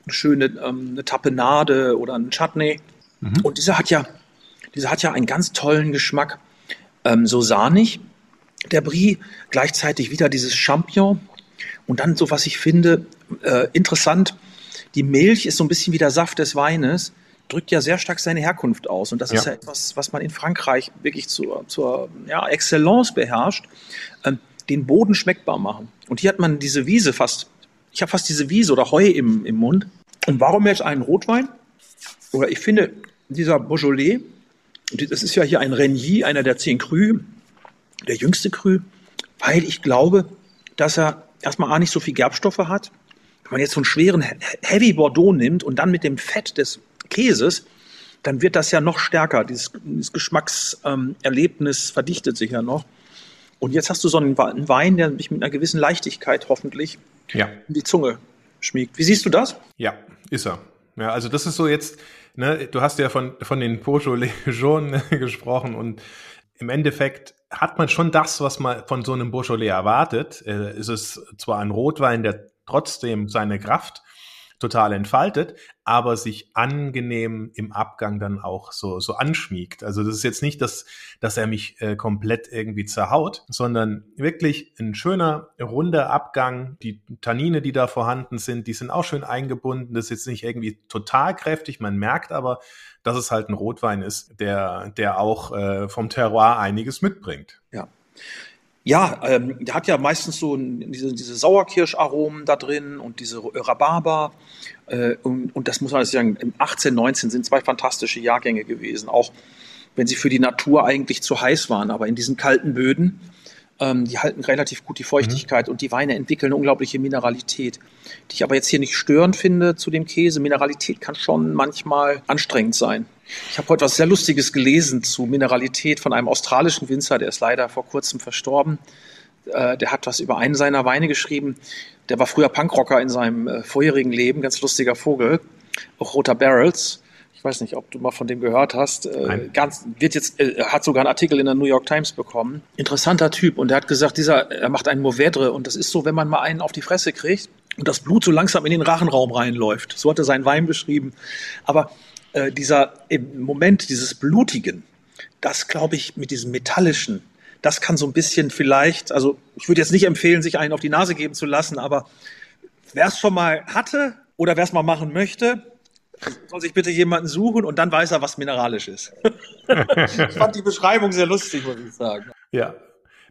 eine schöne ähm, eine Tapenade oder ein Chutney. Mhm. Und dieser hat ja, dieser hat ja einen ganz tollen Geschmack. Ähm, so sahnig, der Brie, gleichzeitig wieder dieses Champignon. Und dann so, was ich finde, äh, interessant, die Milch ist so ein bisschen wie der Saft des Weines drückt ja sehr stark seine Herkunft aus. Und das ja. ist ja etwas, was man in Frankreich wirklich zur, zur ja, Excellence beherrscht. Ähm, den Boden schmeckbar machen. Und hier hat man diese Wiese fast, ich habe fast diese Wiese oder Heu im, im Mund. Und warum jetzt einen Rotwein? Oder ich finde, dieser Beaujolais, das ist ja hier ein Renier, einer der zehn Cru, der jüngste Cru, weil ich glaube, dass er erstmal A nicht so viel Gerbstoffe hat. Wenn man jetzt so einen schweren Heavy Bordeaux nimmt und dann mit dem Fett des Käses, dann wird das ja noch stärker. Dieses, dieses Geschmackserlebnis ähm, verdichtet sich ja noch. Und jetzt hast du so einen Wein, der mich mit einer gewissen Leichtigkeit hoffentlich ja. in die Zunge schmiegt. Wie siehst du das? Ja, ist er. Ja, also das ist so jetzt, ne, du hast ja von, von den Beaujolais Jaune gesprochen und im Endeffekt hat man schon das, was man von so einem Beaujolais erwartet. Äh, es ist zwar ein Rotwein, der trotzdem seine Kraft total entfaltet, aber sich angenehm im Abgang dann auch so, so anschmiegt. Also das ist jetzt nicht, dass, dass er mich äh, komplett irgendwie zerhaut, sondern wirklich ein schöner, runder Abgang. Die Tannine, die da vorhanden sind, die sind auch schön eingebunden. Das ist jetzt nicht irgendwie total kräftig. Man merkt aber, dass es halt ein Rotwein ist, der, der auch äh, vom Terroir einiges mitbringt. Ja. Ja, ähm, der hat ja meistens so diese, diese Sauerkirscharomen da drin und diese Rhabarber. Äh, und, und das muss man sagen, im 18, 19 sind zwei fantastische Jahrgänge gewesen, auch wenn sie für die Natur eigentlich zu heiß waren. Aber in diesen kalten Böden ähm, die halten relativ gut die Feuchtigkeit mhm. und die Weine entwickeln eine unglaubliche Mineralität, die ich aber jetzt hier nicht störend finde zu dem Käse. Mineralität kann schon manchmal anstrengend sein. Ich habe heute was sehr Lustiges gelesen zu Mineralität von einem australischen Winzer, der ist leider vor kurzem verstorben. Äh, der hat was über einen seiner Weine geschrieben. Der war früher Punkrocker in seinem äh, vorherigen Leben, ganz lustiger Vogel, auch roter Barrels. Ich weiß nicht, ob du mal von dem gehört hast. Äh, ganz, wird jetzt, äh, hat sogar einen Artikel in der New York Times bekommen. Interessanter Typ. Und er hat gesagt, dieser, er macht einen Mourvedre. Und das ist so, wenn man mal einen auf die Fresse kriegt und das Blut so langsam in den Rachenraum reinläuft. So hat er seinen Wein beschrieben. Aber äh, dieser Moment dieses Blutigen, das glaube ich mit diesem Metallischen, das kann so ein bisschen vielleicht, also ich würde jetzt nicht empfehlen, sich einen auf die Nase geben zu lassen, aber wer es schon mal hatte oder wer es mal machen möchte, soll sich bitte jemanden suchen und dann weiß er, was mineralisch ist. ich fand die Beschreibung sehr lustig, muss ich sagen. Ja.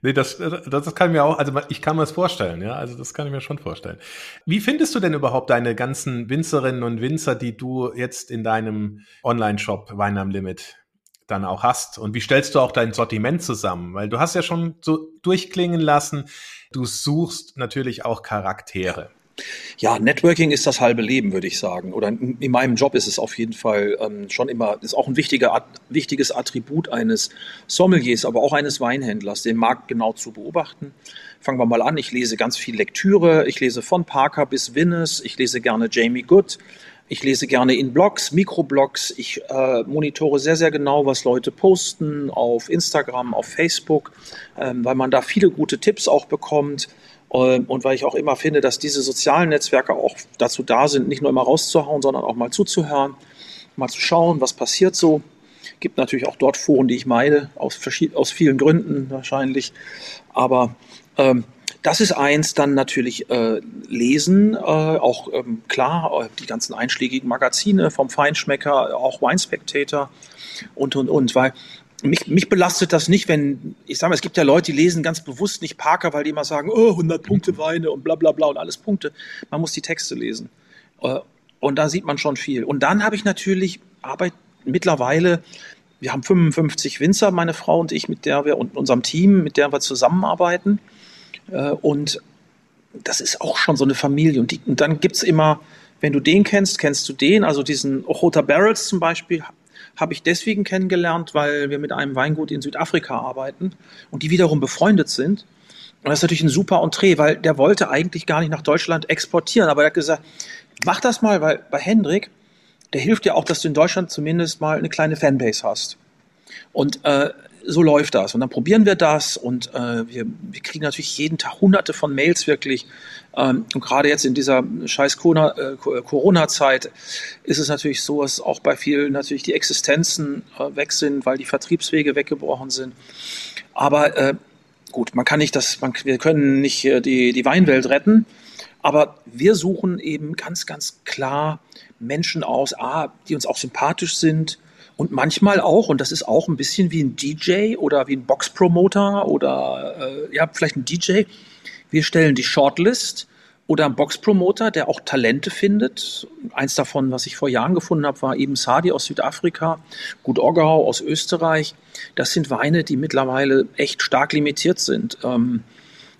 Nee, das, das kann mir auch, also ich kann mir das vorstellen, ja, also das kann ich mir schon vorstellen. Wie findest du denn überhaupt deine ganzen Winzerinnen und Winzer, die du jetzt in deinem Online-Shop Wein am Limit dann auch hast? Und wie stellst du auch dein Sortiment zusammen? Weil du hast ja schon so durchklingen lassen, du suchst natürlich auch Charaktere. Ja, Networking ist das halbe Leben, würde ich sagen. Oder in, in meinem Job ist es auf jeden Fall ähm, schon immer, ist auch ein wichtiger, wichtiges Attribut eines Sommeliers, aber auch eines Weinhändlers, den Markt genau zu beobachten. Fangen wir mal an. Ich lese ganz viel Lektüre. Ich lese von Parker bis Winnes. Ich lese gerne Jamie Good. Ich lese gerne in Blogs, Mikroblogs. Ich äh, monitore sehr, sehr genau, was Leute posten auf Instagram, auf Facebook, ähm, weil man da viele gute Tipps auch bekommt. Ähm, und weil ich auch immer finde, dass diese sozialen Netzwerke auch dazu da sind, nicht nur immer rauszuhauen, sondern auch mal zuzuhören, mal zu schauen, was passiert so. Gibt natürlich auch dort Foren, die ich meide, aus, aus vielen Gründen wahrscheinlich. Aber ähm, das ist eins, dann natürlich äh, lesen, äh, auch ähm, klar, äh, die ganzen einschlägigen Magazine vom Feinschmecker, auch Wine Spectator und, und, und, weil mich, mich belastet das nicht, wenn, ich sage mal, es gibt ja Leute, die lesen ganz bewusst nicht Parker, weil die immer sagen, oh, 100 Punkte Weine und bla bla bla und alles Punkte. Man muss die Texte lesen. Äh, und da sieht man schon viel. Und dann habe ich natürlich Arbeit mittlerweile, wir haben 55 Winzer, meine Frau und ich, mit der wir und unserem Team, mit der wir zusammenarbeiten. Äh, und das ist auch schon so eine Familie. Und, die, und dann gibt es immer, wenn du den kennst, kennst du den. Also diesen Ochota Barrels zum Beispiel habe ich deswegen kennengelernt, weil wir mit einem Weingut in Südafrika arbeiten und die wiederum befreundet sind. Und das ist natürlich ein super Entree, weil der wollte eigentlich gar nicht nach Deutschland exportieren, aber er hat gesagt, mach das mal, weil bei Hendrik, der hilft dir auch, dass du in Deutschland zumindest mal eine kleine Fanbase hast. Und äh, so läuft das. Und dann probieren wir das und äh, wir, wir kriegen natürlich jeden Tag hunderte von Mails wirklich. Ähm, und gerade jetzt in dieser scheiß äh, Corona-Zeit ist es natürlich so, dass auch bei vielen natürlich die Existenzen äh, weg sind, weil die Vertriebswege weggebrochen sind. Aber äh, gut, man kann nicht das, man, wir können nicht äh, die, die Weinwelt retten, aber wir suchen eben ganz, ganz klar Menschen aus, A, die uns auch sympathisch sind, und manchmal auch, und das ist auch ein bisschen wie ein DJ oder wie ein Boxpromoter oder äh, ja, vielleicht ein DJ. Wir stellen die Shortlist oder ein Boxpromoter, der auch Talente findet. Eins davon, was ich vor Jahren gefunden habe, war eben Sadi aus Südafrika, Gut Orgau aus Österreich. Das sind Weine, die mittlerweile echt stark limitiert sind. Ähm,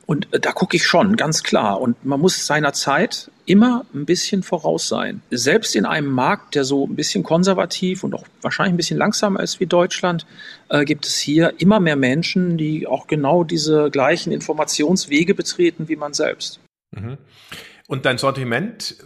und äh, da gucke ich schon, ganz klar. Und man muss seiner Zeit immer ein bisschen voraus sein. Selbst in einem Markt, der so ein bisschen konservativ und auch wahrscheinlich ein bisschen langsamer ist wie Deutschland, äh, gibt es hier immer mehr Menschen, die auch genau diese gleichen Informationswege betreten wie man selbst. Mhm. Und dein Sortiment,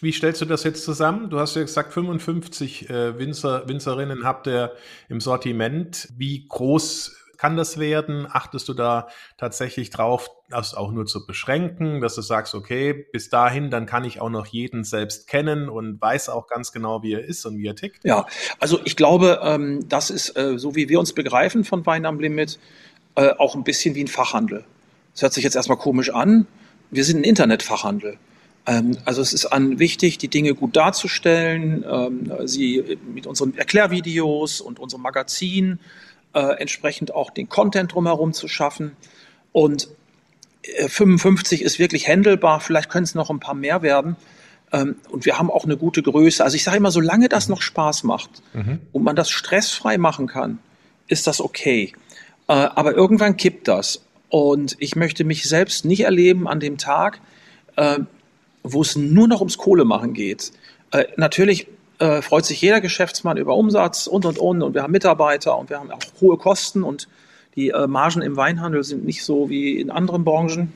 wie stellst du das jetzt zusammen? Du hast ja gesagt, 55 äh, Winzer, Winzerinnen habt ihr im Sortiment. Wie groß kann das werden? Achtest du da tatsächlich drauf, das auch nur zu beschränken, dass du sagst, okay, bis dahin, dann kann ich auch noch jeden selbst kennen und weiß auch ganz genau, wie er ist und wie er tickt? Ja, also ich glaube, ähm, das ist, äh, so wie wir uns begreifen von Wein am Limit, äh, auch ein bisschen wie ein Fachhandel. Das hört sich jetzt erstmal komisch an. Wir sind ein Internetfachhandel. Ähm, also es ist an wichtig, die Dinge gut darzustellen, ähm, sie mit unseren Erklärvideos und unserem Magazin äh, entsprechend auch den Content drumherum zu schaffen. Und äh, 55 ist wirklich händelbar, vielleicht können es noch ein paar mehr werden. Ähm, und wir haben auch eine gute Größe. Also ich sage immer, solange das noch Spaß macht mhm. und man das stressfrei machen kann, ist das okay. Äh, aber irgendwann kippt das. Und ich möchte mich selbst nicht erleben an dem Tag, äh, wo es nur noch ums Kohlemachen geht. Äh, natürlich äh, freut sich jeder Geschäftsmann über Umsatz und und und und wir haben Mitarbeiter und wir haben auch hohe Kosten und die äh, Margen im Weinhandel sind nicht so wie in anderen Branchen.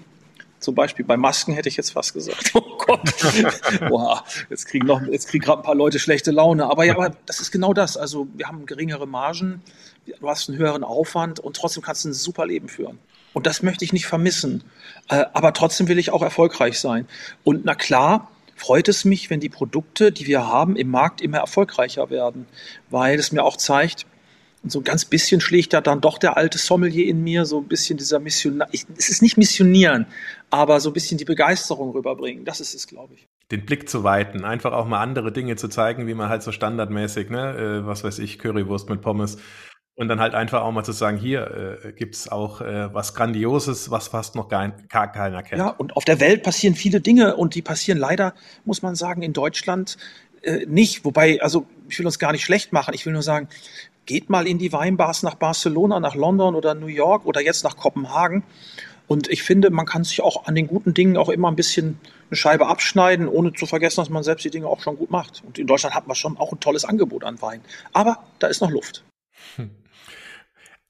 Zum Beispiel bei Masken hätte ich jetzt fast gesagt. Oh Gott, Boah, jetzt kriegen noch, jetzt kriegen gerade ein paar Leute schlechte Laune. Aber ja, aber das ist genau das. Also wir haben geringere Margen, du hast einen höheren Aufwand und trotzdem kannst du ein super Leben führen. Und das möchte ich nicht vermissen. Äh, aber trotzdem will ich auch erfolgreich sein. Und na klar, freut es mich, wenn die Produkte, die wir haben, im Markt immer erfolgreicher werden, weil es mir auch zeigt, und so ein ganz bisschen schlägt da dann doch der alte Sommelier in mir, so ein bisschen dieser Missionar. Es ist nicht missionieren, aber so ein bisschen die Begeisterung rüberbringen. Das ist es, glaube ich. Den Blick zu weiten, einfach auch mal andere Dinge zu zeigen, wie man halt so standardmäßig, ne, äh, was weiß ich, Currywurst mit Pommes und dann halt einfach auch mal zu sagen, hier äh, gibt auch äh, was Grandioses, was fast noch gar, gar keiner kennt. Ja, und auf der Welt passieren viele Dinge und die passieren leider, muss man sagen, in Deutschland äh, nicht. Wobei, also ich will uns gar nicht schlecht machen. Ich will nur sagen, geht mal in die Weinbars nach Barcelona, nach London oder New York oder jetzt nach Kopenhagen. Und ich finde, man kann sich auch an den guten Dingen auch immer ein bisschen eine Scheibe abschneiden, ohne zu vergessen, dass man selbst die Dinge auch schon gut macht. Und in Deutschland hat man schon auch ein tolles Angebot an Wein. Aber da ist noch Luft. Hm.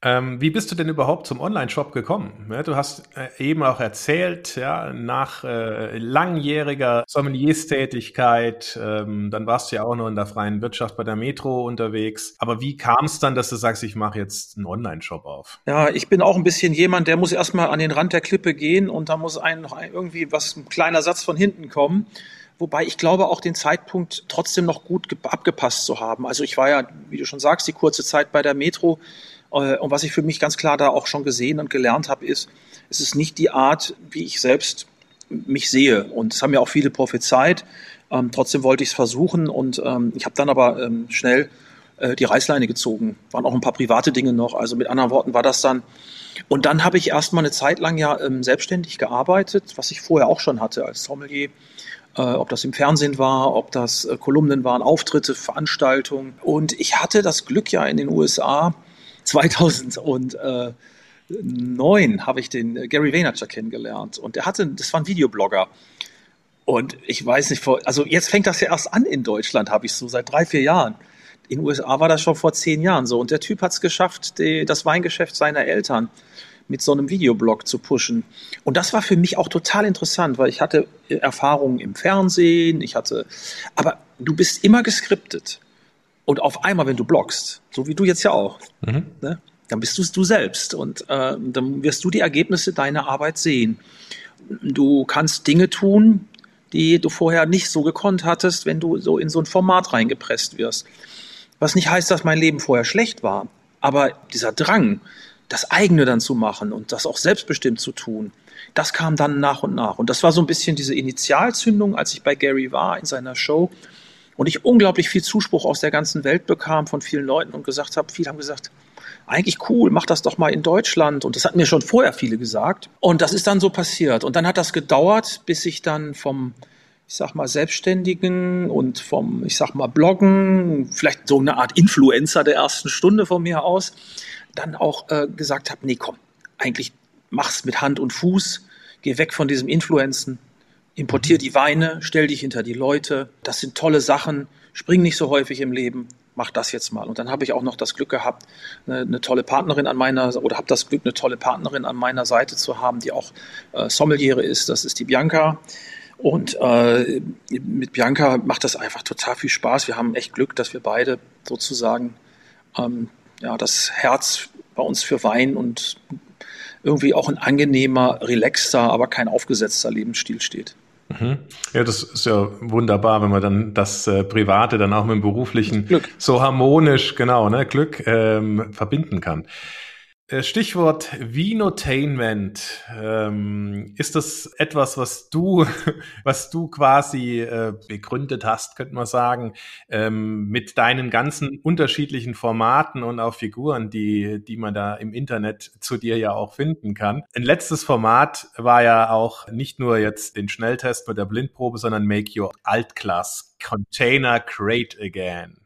Ähm, wie bist du denn überhaupt zum Online-Shop gekommen? Ja, du hast äh, eben auch erzählt, ja, nach äh, langjähriger Sommelierstätigkeit, ähm, dann warst du ja auch noch in der freien Wirtschaft bei der Metro unterwegs. Aber wie kam es dann, dass du sagst, ich mache jetzt einen Online-Shop auf? Ja, ich bin auch ein bisschen jemand, der muss erstmal an den Rand der Klippe gehen und da muss ein, noch irgendwie was, ein kleiner Satz von hinten kommen. Wobei ich glaube, auch den Zeitpunkt trotzdem noch gut abgepasst zu haben. Also ich war ja, wie du schon sagst, die kurze Zeit bei der Metro und was ich für mich ganz klar da auch schon gesehen und gelernt habe, ist, es ist nicht die Art, wie ich selbst mich sehe. Und es haben ja auch viele prophezeit. Ähm, trotzdem wollte ich es versuchen und ähm, ich habe dann aber ähm, schnell äh, die Reißleine gezogen. Waren auch ein paar private Dinge noch. Also mit anderen Worten war das dann. Und dann habe ich erstmal eine Zeit lang ja ähm, selbstständig gearbeitet, was ich vorher auch schon hatte als Sommelier Äh, ob das im Fernsehen war, ob das äh, Kolumnen waren, Auftritte, Veranstaltungen. Und ich hatte das Glück ja in den USA 2009 habe ich den äh, Gary Vaynerchuk kennengelernt und der hatte, das war ein Videoblogger. Und ich weiß nicht, also jetzt fängt das ja erst an in Deutschland, habe ich so seit drei, vier Jahren. In den USA war das schon vor zehn Jahren so. Und der Typ hat es geschafft, die, das Weingeschäft seiner Eltern mit so einem Videoblog zu pushen. Und das war für mich auch total interessant, weil ich hatte Erfahrungen im Fernsehen, ich hatte, aber du bist immer geskriptet. Und auf einmal, wenn du bloggst, so wie du jetzt ja auch, mhm. ne, dann bist du es du selbst und äh, dann wirst du die Ergebnisse deiner Arbeit sehen. Du kannst Dinge tun, die du vorher nicht so gekonnt hattest, wenn du so in so ein Format reingepresst wirst. Was nicht heißt, dass mein Leben vorher schlecht war, aber dieser Drang, das eigene dann zu machen und das auch selbstbestimmt zu tun, das kam dann nach und nach. Und das war so ein bisschen diese Initialzündung, als ich bei Gary war in seiner Show und ich unglaublich viel Zuspruch aus der ganzen Welt bekam von vielen Leuten und gesagt habe, viele haben gesagt, eigentlich cool, mach das doch mal in Deutschland. Und das hatten mir schon vorher viele gesagt. Und das ist dann so passiert. Und dann hat das gedauert, bis ich dann vom ich sag mal, Selbstständigen und vom, ich sag mal, Bloggen, vielleicht so eine Art Influencer der ersten Stunde von mir aus, dann auch äh, gesagt habe, nee, komm, eigentlich mach's mit Hand und Fuß, geh weg von diesem Influenzen, importier die Weine, stell dich hinter die Leute, das sind tolle Sachen, spring nicht so häufig im Leben, mach das jetzt mal. Und dann habe ich auch noch das Glück gehabt, eine, eine tolle Partnerin an meiner, oder habe das Glück, eine tolle Partnerin an meiner Seite zu haben, die auch äh, Sommeliere ist, das ist die Bianca. Und äh, mit Bianca macht das einfach total viel Spaß. Wir haben echt Glück, dass wir beide sozusagen ähm, ja, das Herz bei uns für Wein und irgendwie auch ein angenehmer, relaxter, aber kein aufgesetzter Lebensstil steht. Mhm. Ja, das ist ja wunderbar, wenn man dann das äh, Private dann auch mit dem Beruflichen Glück. so harmonisch, genau, ne, Glück ähm, verbinden kann. Äh, Stichwort Vinotainment. Ähm, ist das etwas, was du, was du quasi äh, begründet hast, könnte man sagen, ähm, mit deinen ganzen unterschiedlichen Formaten und auch Figuren, die, die man da im Internet zu dir ja auch finden kann. Ein letztes Format war ja auch nicht nur jetzt den Schnelltest mit der Blindprobe, sondern Make Your Altclass Container Great Again.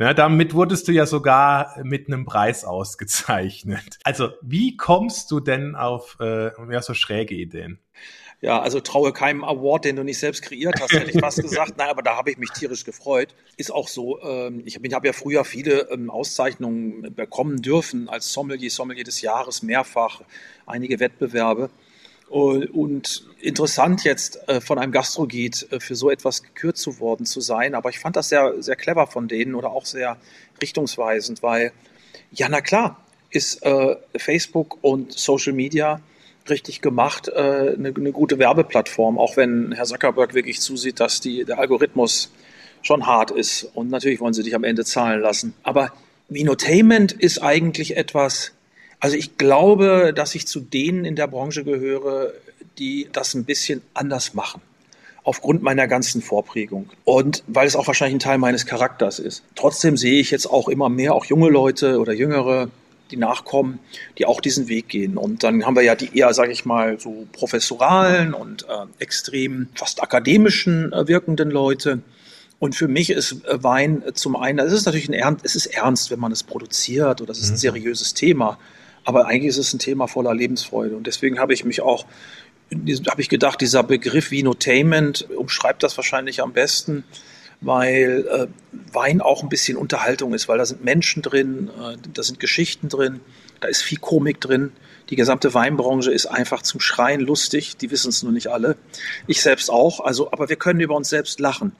Ja, damit wurdest du ja sogar mit einem Preis ausgezeichnet. Also wie kommst du denn auf äh, ja, so schräge Ideen? Ja, also traue keinem Award, den du nicht selbst kreiert hast, hätte ich fast gesagt. Nein, aber da habe ich mich tierisch gefreut. Ist auch so. Ähm, ich habe ja früher viele ähm, Auszeichnungen bekommen dürfen als Sommelier, Sommelier des Jahres, mehrfach, einige Wettbewerbe. Und interessant jetzt äh, von einem Gastrogit äh, für so etwas gekürt zu worden zu sein. Aber ich fand das sehr, sehr clever von denen oder auch sehr richtungsweisend, weil, ja, na klar, ist äh, Facebook und Social Media richtig gemacht, eine, eine, gute Werbeplattform, auch wenn Herr Zuckerberg wirklich zusieht, dass die, der Algorithmus schon hart ist. Und natürlich wollen sie dich am Ende zahlen lassen. Aber Vinotainment ist eigentlich etwas, also ich glaube, dass ich zu denen in der Branche gehöre, die das ein bisschen anders machen. Aufgrund meiner ganzen Vorprägung. Und weil es auch wahrscheinlich ein Teil meines Charakters ist. Trotzdem sehe ich jetzt auch immer mehr, auch junge Leute oder jüngere, die nachkommen, die auch diesen Weg gehen. Und dann haben wir ja die eher, sage ich mal, so professoralen und äh, extrem fast akademischen äh, wirkenden Leute. Und für mich ist äh, Wein zum einen, es ist natürlich ein Ernst, es ist ernst, wenn man es produziert oder es ist ein mhm. seriöses Thema. Aber eigentlich ist es ein Thema voller Lebensfreude. Und deswegen habe ich mich auch, habe ich gedacht, dieser Begriff Vinotainment umschreibt das wahrscheinlich am besten, weil äh, Wein auch ein bisschen Unterhaltung ist, weil da sind Menschen drin, äh, da sind Geschichten drin, da ist viel Komik drin. Die gesamte Weinbranche ist einfach zum Schreien lustig. Die wissen es nur nicht alle. Ich selbst auch. Also, aber wir können über uns selbst lachen.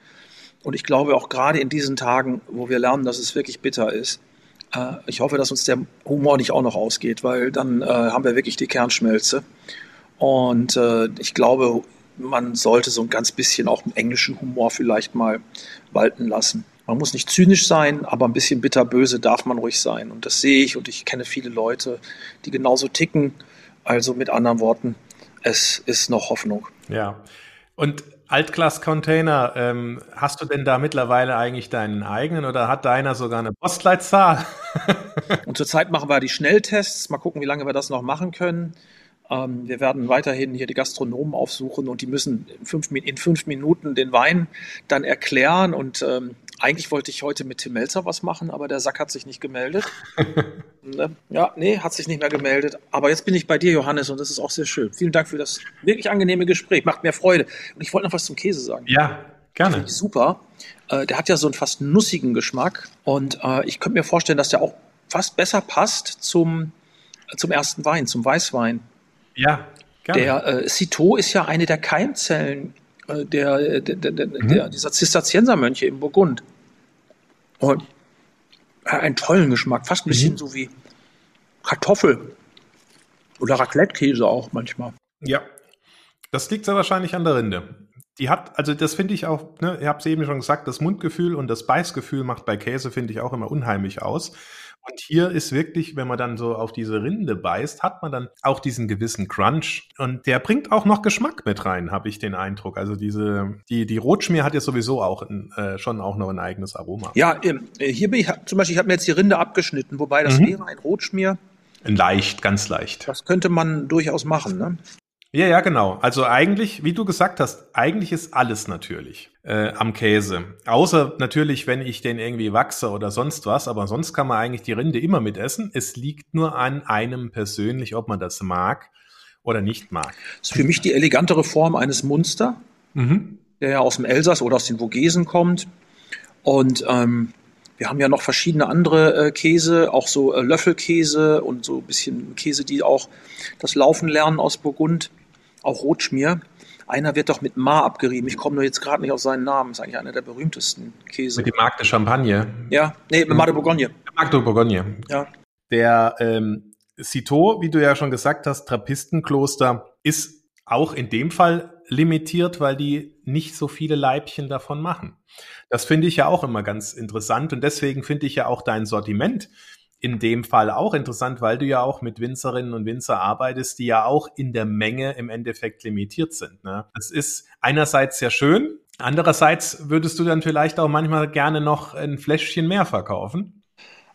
Und ich glaube auch gerade in diesen Tagen, wo wir lernen, dass es wirklich bitter ist, äh, ich hoffe, dass uns der Humor nicht auch noch ausgeht, weil dann äh, haben wir wirklich die Kernschmelze. Und äh, ich glaube, man sollte so ein ganz bisschen auch einen englischen Humor vielleicht mal walten lassen. Man muss nicht zynisch sein, aber ein bisschen bitterböse darf man ruhig sein. Und das sehe ich und ich kenne viele Leute, die genauso ticken. Also mit anderen Worten, es ist noch Hoffnung. Ja. Und Altglas-Container, ähm, hast du denn da mittlerweile eigentlich deinen eigenen oder hat deiner sogar eine Postleitzahl? und zurzeit machen wir die Schnelltests. Mal gucken, wie lange wir das noch machen können. Ähm, wir werden weiterhin hier die Gastronomen aufsuchen und die müssen in fünf, in fünf Minuten den Wein dann erklären. Und ähm, eigentlich wollte ich heute mit Tim Melzer was machen, aber der Sack hat sich nicht gemeldet. Ne? ja, nee, hat sich nicht mehr gemeldet. Aber jetzt bin ich bei dir, Johannes, und das ist auch sehr schön. Vielen Dank für das wirklich angenehme Gespräch. Macht mir Freude. Und ich wollte noch was zum Käse sagen. Ja, gerne. Super. Äh, der hat ja so einen fast nussigen Geschmack. Und äh, ich könnte mir vorstellen, dass der auch fast besser passt zum, äh, zum ersten Wein, zum Weißwein. Ja, gerne. Der äh, Citeau ist ja eine der Keimzellen äh, der, der, der, mhm. der, dieser Zisterziensermönche im Burgund. Und einen tollen Geschmack, fast ein bisschen mhm. so wie Kartoffel oder Raclette-Käse auch manchmal. Ja, das liegt sehr wahrscheinlich an der Rinde. Die hat, also das finde ich auch, ne, ich habe es eben schon gesagt, das Mundgefühl und das Beißgefühl macht bei Käse, finde ich, auch immer unheimlich aus. Und hier ist wirklich, wenn man dann so auf diese Rinde beißt, hat man dann auch diesen gewissen Crunch. Und der bringt auch noch Geschmack mit rein, habe ich den Eindruck. Also diese, die, die Rotschmier hat ja sowieso auch ein, äh, schon auch noch ein eigenes Aroma. Ja, äh, hier bin ich, zum Beispiel, ich habe mir jetzt die Rinde abgeschnitten, wobei das mhm. wäre ein Rotschmier. Leicht, ganz leicht. Das könnte man durchaus machen, ne? Ja, ja, genau. Also eigentlich, wie du gesagt hast, eigentlich ist alles natürlich äh, am Käse. Außer natürlich, wenn ich den irgendwie wachse oder sonst was, aber sonst kann man eigentlich die Rinde immer mitessen. Es liegt nur an einem persönlich, ob man das mag oder nicht mag. Das ist für mich die elegantere Form eines Munster, mhm. der ja aus dem Elsass oder aus den Vogesen kommt. Und ähm, wir haben ja noch verschiedene andere äh, Käse, auch so äh, Löffelkäse und so ein bisschen Käse, die auch das Laufen lernen aus Burgund auch Rotschmier. Einer wird doch mit Ma abgerieben. Ich komme nur jetzt gerade nicht auf seinen Namen. Ist eigentlich einer der berühmtesten Käse. Mit dem Marc de Champagne. Ja, nee, mit Marc de Bourgogne. Marc de Bourgogne. Ja. Der ähm, Citeau, wie du ja schon gesagt hast, Trappistenkloster, ist auch in dem Fall limitiert, weil die nicht so viele Leibchen davon machen. Das finde ich ja auch immer ganz interessant und deswegen finde ich ja auch dein Sortiment in dem Fall auch interessant, weil du ja auch mit Winzerinnen und Winzer arbeitest, die ja auch in der Menge im Endeffekt limitiert sind. Ne? Das ist einerseits sehr schön, andererseits würdest du dann vielleicht auch manchmal gerne noch ein Fläschchen mehr verkaufen.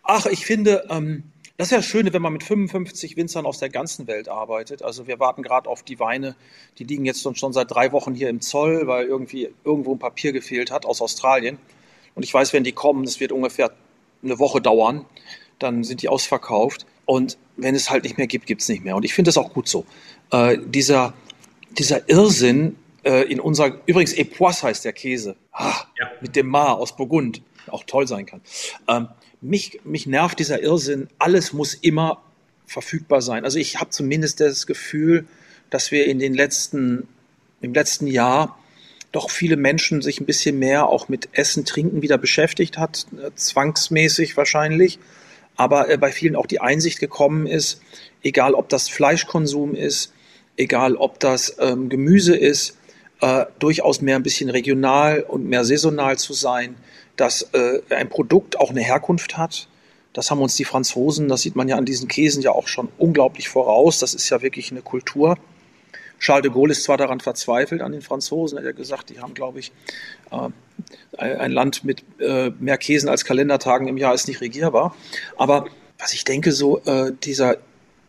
Ach, ich finde, ähm, das ist ja das Schöne, wenn man mit 55 Winzern aus der ganzen Welt arbeitet. Also wir warten gerade auf die Weine, die liegen jetzt schon seit drei Wochen hier im Zoll, weil irgendwie irgendwo ein Papier gefehlt hat aus Australien. Und ich weiß, wenn die kommen, das wird ungefähr eine Woche dauern dann sind die ausverkauft. Und wenn es halt nicht mehr gibt, gibt es nicht mehr. Und ich finde das auch gut so. Äh, dieser, dieser Irrsinn äh, in unserer, übrigens Epoisse heißt der Käse, ah, ja. mit dem Mar aus Burgund, auch toll sein kann. Ähm, mich, mich nervt dieser Irrsinn, alles muss immer verfügbar sein. Also ich habe zumindest das Gefühl, dass wir in den letzten, im letzten Jahr doch viele Menschen sich ein bisschen mehr auch mit Essen, Trinken wieder beschäftigt hat, äh, zwangsmäßig wahrscheinlich aber äh, bei vielen auch die Einsicht gekommen ist, egal ob das Fleischkonsum ist, egal ob das ähm, Gemüse ist, äh, durchaus mehr ein bisschen regional und mehr saisonal zu sein, dass äh, ein Produkt auch eine Herkunft hat. Das haben uns die Franzosen, das sieht man ja an diesen Käsen ja auch schon unglaublich voraus. Das ist ja wirklich eine Kultur. Charles de Gaulle ist zwar daran verzweifelt, an den Franzosen, er hat ja gesagt, die haben, glaube ich, äh, ein Land mit äh, mehr Käsen als Kalendertagen im Jahr ist nicht regierbar. Aber was ich denke, so äh, dieser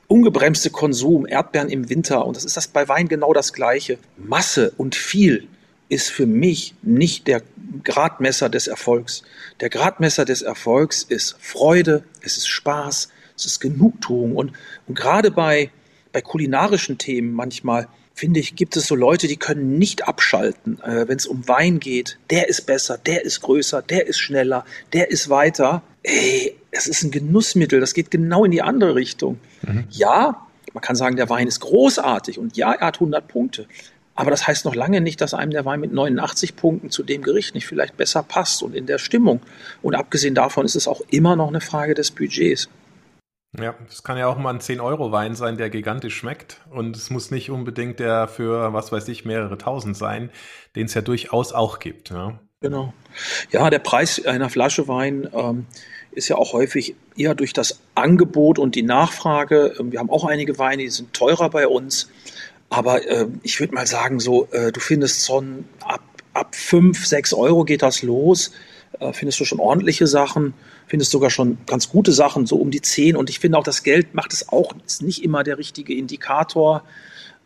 ungebremste Konsum, Erdbeeren im Winter, und das ist das bei Wein genau das Gleiche. Masse und viel ist für mich nicht der Gradmesser des Erfolgs. Der Gradmesser des Erfolgs ist Freude, es ist Spaß, es ist Genugtuung. Und, und gerade bei, bei kulinarischen Themen manchmal finde ich, gibt es so Leute, die können nicht abschalten, äh, wenn es um Wein geht. Der ist besser, der ist größer, der ist schneller, der ist weiter. Ey, es ist ein Genussmittel, das geht genau in die andere Richtung. Mhm. Ja, man kann sagen, der Wein ist großartig und ja, er hat 100 Punkte. Aber das heißt noch lange nicht, dass einem der Wein mit 89 Punkten zu dem Gericht nicht vielleicht besser passt und in der Stimmung. Und abgesehen davon ist es auch immer noch eine Frage des Budgets. Ja, das kann ja auch mal ein 10-Euro-Wein sein, der gigantisch schmeckt. Und es muss nicht unbedingt der für, was weiß ich, mehrere tausend sein, den es ja durchaus auch gibt. Ja. Genau. Ja, der Preis einer Flasche Wein ähm, ist ja auch häufig eher durch das Angebot und die Nachfrage. Ähm, wir haben auch einige Weine, die sind teurer bei uns. Aber äh, ich würde mal sagen, so, äh, du findest schon ab ab 5, 6 Euro geht das los. Äh, findest du schon ordentliche Sachen, findest sogar schon ganz gute Sachen, so um die 10. Und ich finde auch, das Geld macht es auch, ist nicht immer der richtige Indikator.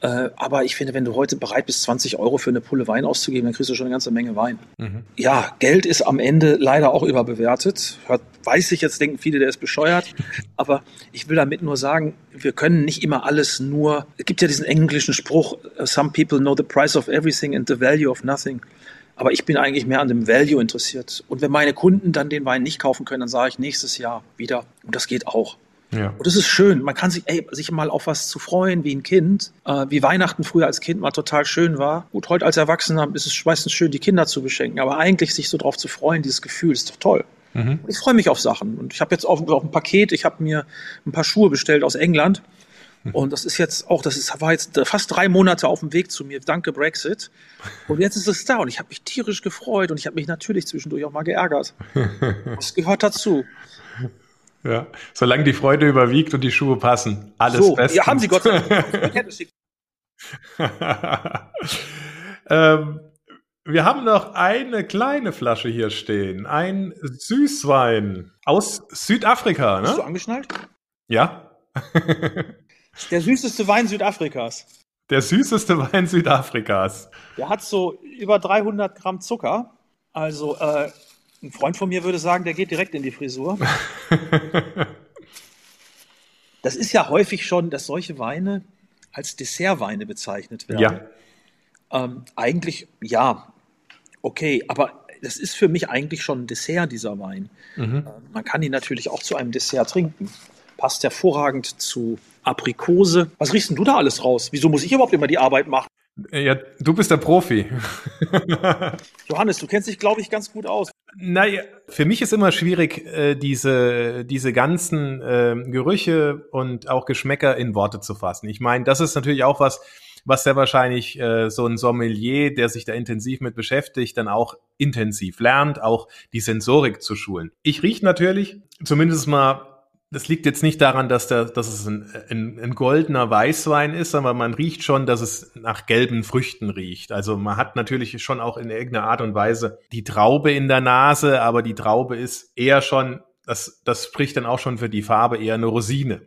Äh, aber ich finde, wenn du heute bereit bist, 20 Euro für eine Pulle Wein auszugeben, dann kriegst du schon eine ganze Menge Wein. Mhm. Ja, Geld ist am Ende leider auch überbewertet. Hört, weiß ich jetzt, denken viele, der ist bescheuert. Aber ich will damit nur sagen, wir können nicht immer alles nur, es gibt ja diesen englischen Spruch, some people know the price of everything and the value of nothing. Aber ich bin eigentlich mehr an dem Value interessiert. Und wenn meine Kunden dann den Wein nicht kaufen können, dann sage ich nächstes Jahr wieder. Und das geht auch. Ja. Und das ist schön. Man kann sich, ey, sich mal auf was zu freuen, wie ein Kind, äh, wie Weihnachten früher als Kind mal total schön war. Gut, heute als Erwachsener ist es meistens schön, die Kinder zu beschenken, aber eigentlich sich so drauf zu freuen, dieses Gefühl ist doch toll. Mhm. Ich freue mich auf Sachen. Und ich habe jetzt auch, auch ein Paket, ich habe mir ein paar Schuhe bestellt aus England. Und das ist jetzt auch, das ist, war jetzt fast drei Monate auf dem Weg zu mir, danke Brexit. Und jetzt ist es da und ich habe mich tierisch gefreut und ich habe mich natürlich zwischendurch auch mal geärgert. Das gehört dazu. Ja, solange die Freude überwiegt und die Schuhe passen, alles so, bestens. Ja, haben sie Gott sei Dank. ähm, wir haben noch eine kleine Flasche hier stehen. Ein Süßwein aus Südafrika. Ne? Bist du angeschnallt? Ja. Der süßeste Wein Südafrikas. Der süßeste Wein Südafrikas. Der hat so über 300 Gramm Zucker. Also äh, ein Freund von mir würde sagen, der geht direkt in die Frisur. das ist ja häufig schon, dass solche Weine als Dessertweine bezeichnet werden. Ja. Ähm, eigentlich ja, okay, aber das ist für mich eigentlich schon ein Dessert, dieser Wein. Mhm. Äh, man kann ihn natürlich auch zu einem Dessert trinken. Passt hervorragend zu Aprikose. Was riechst denn du da alles raus? Wieso muss ich überhaupt immer die Arbeit machen? Ja, du bist der Profi. Johannes, du kennst dich, glaube ich, ganz gut aus. Naja, für mich ist immer schwierig, äh, diese, diese ganzen äh, Gerüche und auch Geschmäcker in Worte zu fassen. Ich meine, das ist natürlich auch was, was sehr wahrscheinlich äh, so ein Sommelier, der sich da intensiv mit beschäftigt, dann auch intensiv lernt, auch die Sensorik zu schulen. Ich rieche natürlich zumindest mal das liegt jetzt nicht daran, dass, der, dass es ein, ein, ein, goldener Weißwein ist, aber man riecht schon, dass es nach gelben Früchten riecht. Also man hat natürlich schon auch in irgendeiner Art und Weise die Traube in der Nase, aber die Traube ist eher schon, das, das spricht dann auch schon für die Farbe eher eine Rosine.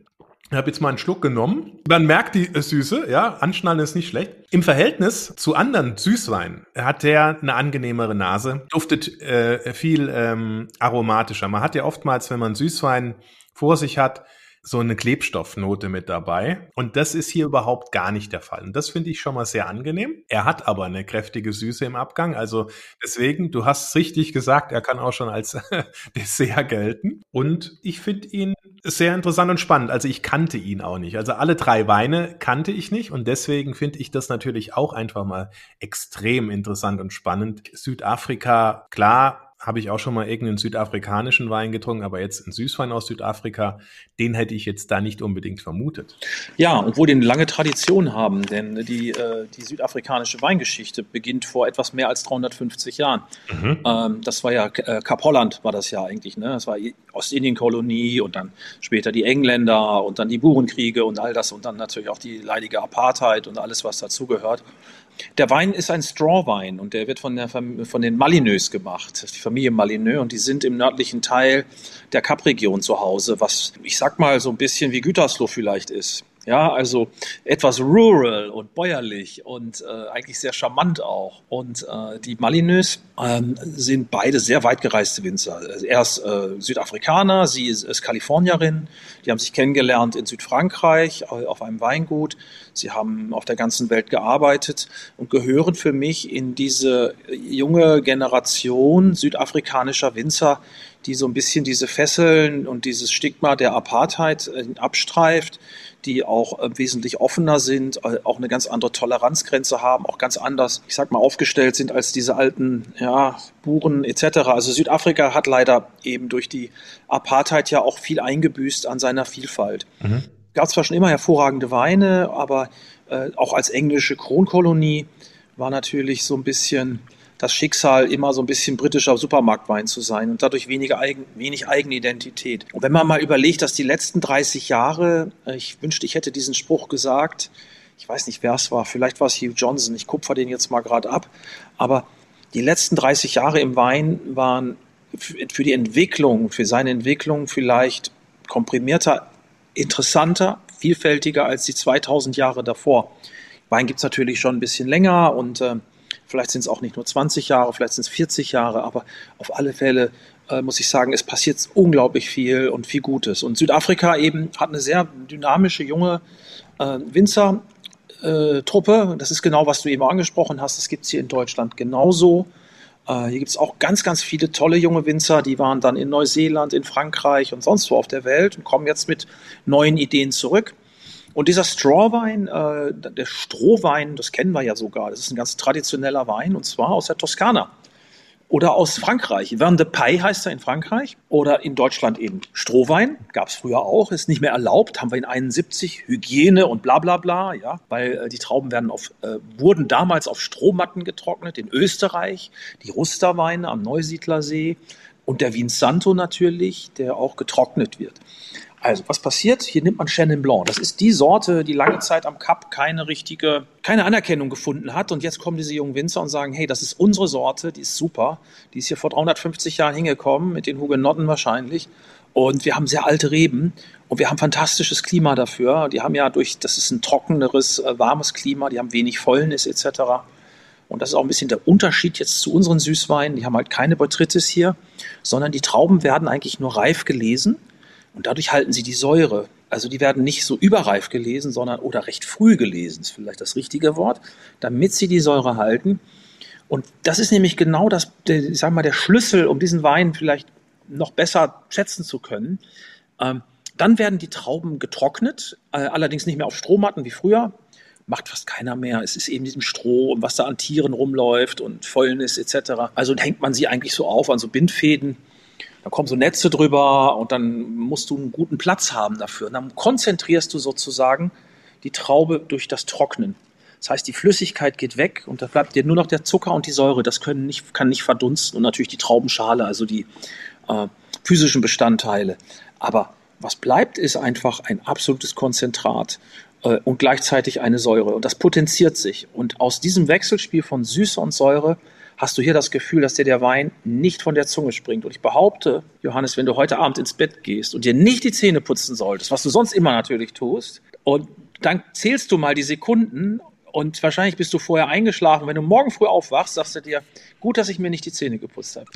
Ich habe jetzt mal einen Schluck genommen. Man merkt die Süße, ja, anschnallen ist nicht schlecht. Im Verhältnis zu anderen Süßweinen hat der eine angenehmere Nase, duftet äh, viel ähm, aromatischer. Man hat ja oftmals, wenn man Süßwein vor sich hat, so eine Klebstoffnote mit dabei. Und das ist hier überhaupt gar nicht der Fall. Und das finde ich schon mal sehr angenehm. Er hat aber eine kräftige Süße im Abgang. Also deswegen, du hast richtig gesagt, er kann auch schon als Dessert gelten. Und ich finde ihn sehr interessant und spannend. Also ich kannte ihn auch nicht. Also alle drei Weine kannte ich nicht. Und deswegen finde ich das natürlich auch einfach mal extrem interessant und spannend. Südafrika, klar, habe ich auch schon mal irgendeinen südafrikanischen Wein getrunken, aber jetzt einen Süßwein aus Südafrika, den hätte ich jetzt da nicht unbedingt vermutet. Ja, obwohl die eine lange Tradition haben, denn die, äh, die südafrikanische Weingeschichte beginnt vor etwas mehr als 350 Jahren. Mhm. Ähm, das war ja, äh, Kap Holland war das ja eigentlich, ne? Das war Ostindienkolonie und dann später die Engländer und dann die Burenkriege und all das und dann natürlich auch die leidige Apartheid und alles, was dazugehört. Der Wein ist ein Strawwein und der wird von, der, von den Malineux gemacht, die Familie Malineux, und die sind im nördlichen Teil der Kapregion zu Hause, was ich sag mal so ein bisschen wie Gütersloh vielleicht ist. Ja, also etwas rural und bäuerlich und äh, eigentlich sehr charmant auch. Und äh, die Malineux ähm, sind beide sehr weit gereiste Winzer. Er ist äh, Südafrikaner, sie ist, ist Kalifornierin. Die haben sich kennengelernt in Südfrankreich auf einem Weingut. Sie haben auf der ganzen Welt gearbeitet und gehören für mich in diese junge Generation südafrikanischer Winzer, die so ein bisschen diese Fesseln und dieses Stigma der Apartheid äh, abstreift, die auch äh, wesentlich offener sind, äh, auch eine ganz andere Toleranzgrenze haben, auch ganz anders, ich sag mal, aufgestellt sind als diese alten ja, Buren etc. Also Südafrika hat leider eben durch die Apartheid ja auch viel eingebüßt an seiner Vielfalt. Mhm. Gab zwar schon immer hervorragende Weine, aber äh, auch als englische Kronkolonie war natürlich so ein bisschen das Schicksal, immer so ein bisschen britischer Supermarktwein zu sein und dadurch weniger eigen, wenig Eigenidentität. Und wenn man mal überlegt, dass die letzten 30 Jahre, äh, ich wünschte, ich hätte diesen Spruch gesagt, ich weiß nicht, wer es war, vielleicht war es Hugh Johnson, ich kupfer den jetzt mal gerade ab, aber die letzten 30 Jahre im Wein waren für die Entwicklung, für seine Entwicklung vielleicht komprimierter, interessanter, vielfältiger als die 2000 Jahre davor. Wein gibt es natürlich schon ein bisschen länger und äh, vielleicht sind es auch nicht nur 20 Jahre, vielleicht sind es 40 Jahre, aber auf alle Fälle äh, muss ich sagen, es passiert unglaublich viel und viel Gutes. Und Südafrika eben hat eine sehr dynamische, junge äh, Winzertruppe. das ist genau, was du eben angesprochen hast. Das gibt es hier in Deutschland genauso. Äh, hier gibt es auch ganz, ganz viele tolle junge Winzer, die waren dann in Neuseeland, in Frankreich und sonst wo auf der Welt und kommen jetzt mit neuen Ideen zurück. Und dieser Strawwein, äh, der Strohwein, das kennen wir ja sogar, das ist ein ganz traditioneller Wein und zwar aus der Toskana. Oder aus Frankreich. Vin de Paille heißt er in Frankreich. Oder in Deutschland eben Strohwein. Gab es früher auch. Ist nicht mehr erlaubt. Haben wir in 71. Hygiene und bla bla bla. Ja, weil äh, die Trauben werden auf, äh, wurden damals auf Strohmatten getrocknet. In Österreich. Die Rusterweine am Neusiedlersee. Und der Vin Santo natürlich, der auch getrocknet wird. Also, was passiert? Hier nimmt man Chenin Blanc. Das ist die Sorte, die lange Zeit am Cup keine richtige, keine Anerkennung gefunden hat. Und jetzt kommen diese jungen Winzer und sagen, hey, das ist unsere Sorte, die ist super. Die ist hier vor 350 Jahren hingekommen, mit den Hugenotten wahrscheinlich. Und wir haben sehr alte Reben und wir haben fantastisches Klima dafür. Die haben ja durch, das ist ein trockeneres, äh, warmes Klima, die haben wenig Fäulnis etc. Und das ist auch ein bisschen der Unterschied jetzt zu unseren Süßweinen. Die haben halt keine Botrytis hier, sondern die Trauben werden eigentlich nur reif gelesen und dadurch halten sie die Säure. Also die werden nicht so überreif gelesen, sondern oder recht früh gelesen, ist vielleicht das richtige Wort, damit sie die Säure halten. Und das ist nämlich genau das, ich sag mal, der Schlüssel, um diesen Wein vielleicht noch besser schätzen zu können. Ähm, dann werden die Trauben getrocknet, äh, allerdings nicht mehr auf Strohmatten wie früher. Macht fast keiner mehr. Es ist eben diesem Stroh und was da an Tieren rumläuft und Fäulnis etc. Also hängt man sie eigentlich so auf an so Bindfäden da kommen so Netze drüber und dann musst du einen guten Platz haben dafür. Und dann konzentrierst du sozusagen die Traube durch das Trocknen. Das heißt, die Flüssigkeit geht weg und da bleibt dir nur noch der Zucker und die Säure. Das können nicht, kann nicht verdunsten und natürlich die Traubenschale, also die äh, physischen Bestandteile. Aber was bleibt, ist einfach ein absolutes Konzentrat äh, und gleichzeitig eine Säure. Und das potenziert sich. Und aus diesem Wechselspiel von Süße und Säure hast du hier das Gefühl, dass dir der Wein nicht von der Zunge springt. Und ich behaupte, Johannes, wenn du heute Abend ins Bett gehst und dir nicht die Zähne putzen solltest, was du sonst immer natürlich tust, und dann zählst du mal die Sekunden und wahrscheinlich bist du vorher eingeschlafen. Wenn du morgen früh aufwachst, sagst du dir, gut, dass ich mir nicht die Zähne geputzt habe.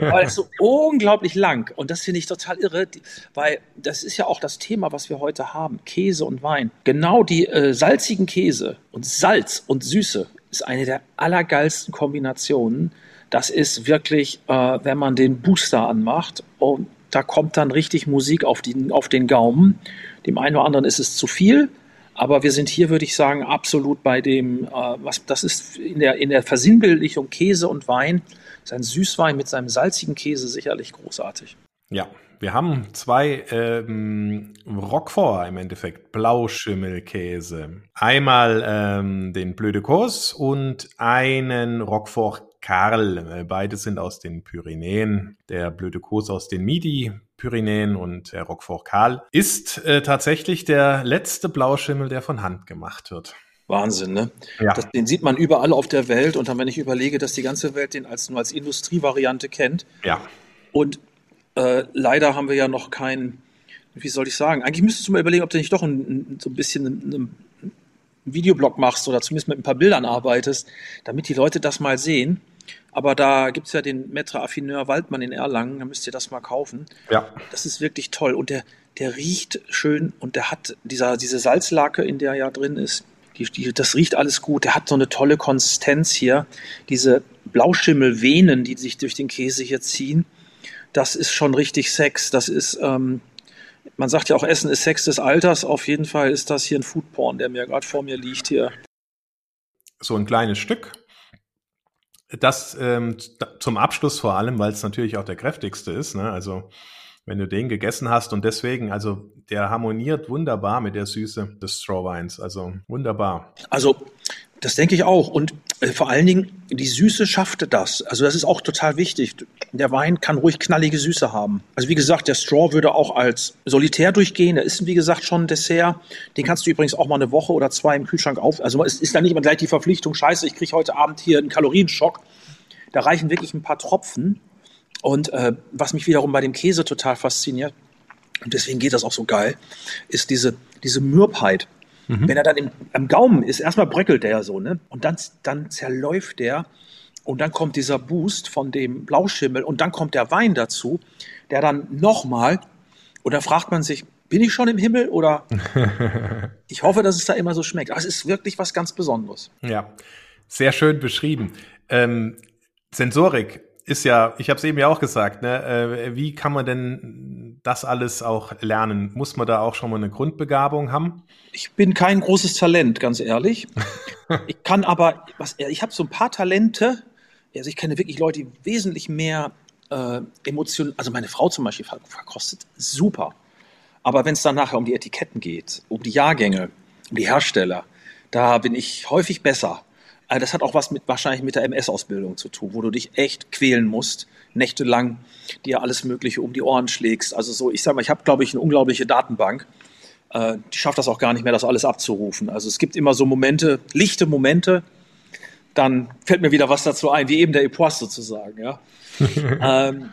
weil es so unglaublich lang. Und das finde ich total irre, weil das ist ja auch das Thema, was wir heute haben. Käse und Wein. Genau die äh, salzigen Käse und Salz und Süße ist eine der allergeilsten Kombinationen. Das ist wirklich, äh, wenn man den Booster anmacht und da kommt dann richtig Musik auf, die, auf den Gaumen. Dem einen oder anderen ist es zu viel, aber wir sind hier, würde ich sagen, absolut bei dem, äh, was das ist in der, in der Versinnbildlichung Käse und Wein. Sein Süßwein mit seinem salzigen Käse sicherlich großartig. Ja, wir haben zwei ähm, Roquefort im Endeffekt, Blauschimmelkäse. Einmal ähm, den Bleu Kurs und einen Roquefort Karl. Beide sind aus den Pyrenäen. Der Bleu Kurs aus den Midi. Pyrenäen und der Roquefort Karl ist äh, tatsächlich der letzte Blauschimmel, der von Hand gemacht wird. Wahnsinn, ne? Ja. Das, den sieht man überall auf der Welt und dann, wenn ich überlege, dass die ganze Welt den als, nur als Industrievariante kennt. Ja. Und äh, leider haben wir ja noch keinen, wie soll ich sagen, eigentlich müsstest du mal überlegen, ob du nicht doch ein, so ein bisschen einen, Videoblog machst oder zumindest mit ein paar Bildern arbeitest, damit die Leute das mal sehen. Aber da gibt es ja den Maître Affineur Waldmann in Erlangen, da müsst ihr das mal kaufen. Ja. Das ist wirklich toll. Und der, der riecht schön und der hat dieser, diese Salzlake, in der ja drin ist, die, die, das riecht alles gut. Der hat so eine tolle Konsistenz hier. Diese Blauschimmelvenen, die sich durch den Käse hier ziehen das ist schon richtig Sex. Das ist, ähm, man sagt ja auch, Essen ist Sex des Alters. Auf jeden Fall ist das hier ein Foodporn, der mir gerade vor mir liegt hier. So ein kleines Stück. Das ähm, zum Abschluss vor allem, weil es natürlich auch der kräftigste ist. Ne? Also wenn du den gegessen hast und deswegen, also der harmoniert wunderbar mit der Süße des Strawweins. Also wunderbar. Also das denke ich auch. Und vor allen Dingen, die Süße schaffte das. Also das ist auch total wichtig. Der Wein kann ruhig knallige Süße haben. Also wie gesagt, der Straw würde auch als solitär durchgehen. Der ist, wie gesagt, schon ein Dessert. Den kannst du übrigens auch mal eine Woche oder zwei im Kühlschrank auf. Also es ist dann nicht immer gleich die Verpflichtung, scheiße, ich kriege heute Abend hier einen Kalorienschock. Da reichen wirklich ein paar Tropfen. Und äh, was mich wiederum bei dem Käse total fasziniert, und deswegen geht das auch so geil, ist diese, diese Mürbheit. Mhm. Wenn er dann im, am Gaumen ist, erstmal bröckelt der ja so, ne? Und dann, dann zerläuft der und dann kommt dieser Boost von dem Blauschimmel und dann kommt der Wein dazu, der dann nochmal, und da fragt man sich, bin ich schon im Himmel oder ich hoffe, dass es da immer so schmeckt. Aber es ist wirklich was ganz Besonderes. Ja, sehr schön beschrieben. Ähm, Sensorik ist ja, ich habe es eben ja auch gesagt, ne, äh, wie kann man denn das alles auch lernen? Muss man da auch schon mal eine Grundbegabung haben? Ich bin kein großes Talent, ganz ehrlich. ich kann aber, was, ich habe so ein paar Talente. Also ich kenne wirklich Leute, die wesentlich mehr äh, Emotionen, also meine Frau zum Beispiel verkostet super. Aber wenn es dann nachher um die Etiketten geht, um die Jahrgänge, um die Hersteller, da bin ich häufig besser. Also das hat auch was mit wahrscheinlich mit der MS-Ausbildung zu tun, wo du dich echt quälen musst, nächtelang dir alles Mögliche um die Ohren schlägst. Also so, ich sag mal, ich habe, glaube ich, eine unglaubliche Datenbank. Äh, die schafft das auch gar nicht mehr, das alles abzurufen. Also es gibt immer so Momente, lichte Momente, dann fällt mir wieder was dazu ein, wie eben der Epoisse sozusagen, ja. ähm,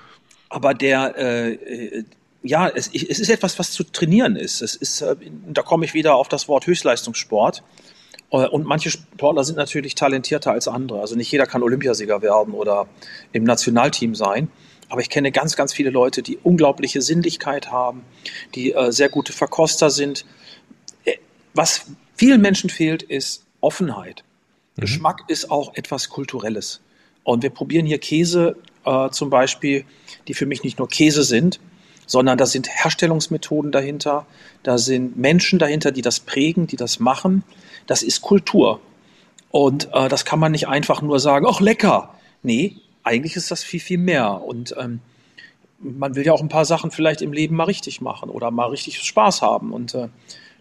aber der, äh, ja, es, es, ist etwas, was zu trainieren ist. Es ist, äh, da komme ich wieder auf das Wort Höchstleistungssport. Äh, und manche Sportler sind natürlich talentierter als andere. Also nicht jeder kann Olympiasieger werden oder im Nationalteam sein. Aber ich kenne ganz, ganz viele Leute, die unglaubliche Sinnlichkeit haben, die äh, sehr gute Verkoster sind. Äh, was vielen Menschen fehlt, ist Offenheit. Mhm. Geschmack ist auch etwas Kulturelles. Und wir probieren hier Käse äh, zum Beispiel, die für mich nicht nur Käse sind, sondern da sind Herstellungsmethoden dahinter, da sind Menschen dahinter, die das prägen, die das machen. Das ist Kultur. Und äh, das kann man nicht einfach nur sagen, ach lecker. Nee, eigentlich ist das viel, viel mehr. Und ähm, man will ja auch ein paar Sachen vielleicht im Leben mal richtig machen oder mal richtig Spaß haben. Und äh,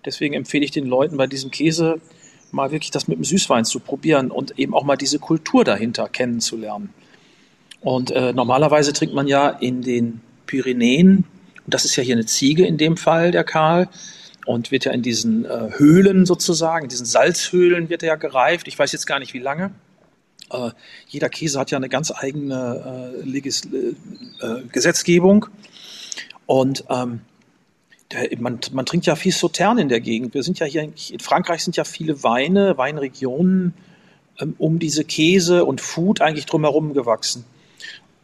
deswegen empfehle ich den Leuten bei diesem Käse mal wirklich das mit dem Süßwein zu probieren und eben auch mal diese Kultur dahinter kennenzulernen. Und äh, normalerweise trinkt man ja in den Pyrenäen, und das ist ja hier eine Ziege in dem Fall, der Karl, und wird ja in diesen äh, Höhlen sozusagen, in diesen Salzhöhlen wird er ja gereift. Ich weiß jetzt gar nicht, wie lange. Äh, jeder Käse hat ja eine ganz eigene äh, Legis äh, äh, Gesetzgebung. Und ähm, der, man, man, trinkt ja viel Sautern in der Gegend. Wir sind ja hier, in Frankreich sind ja viele Weine, Weinregionen ähm, um diese Käse und Food eigentlich drumherum gewachsen.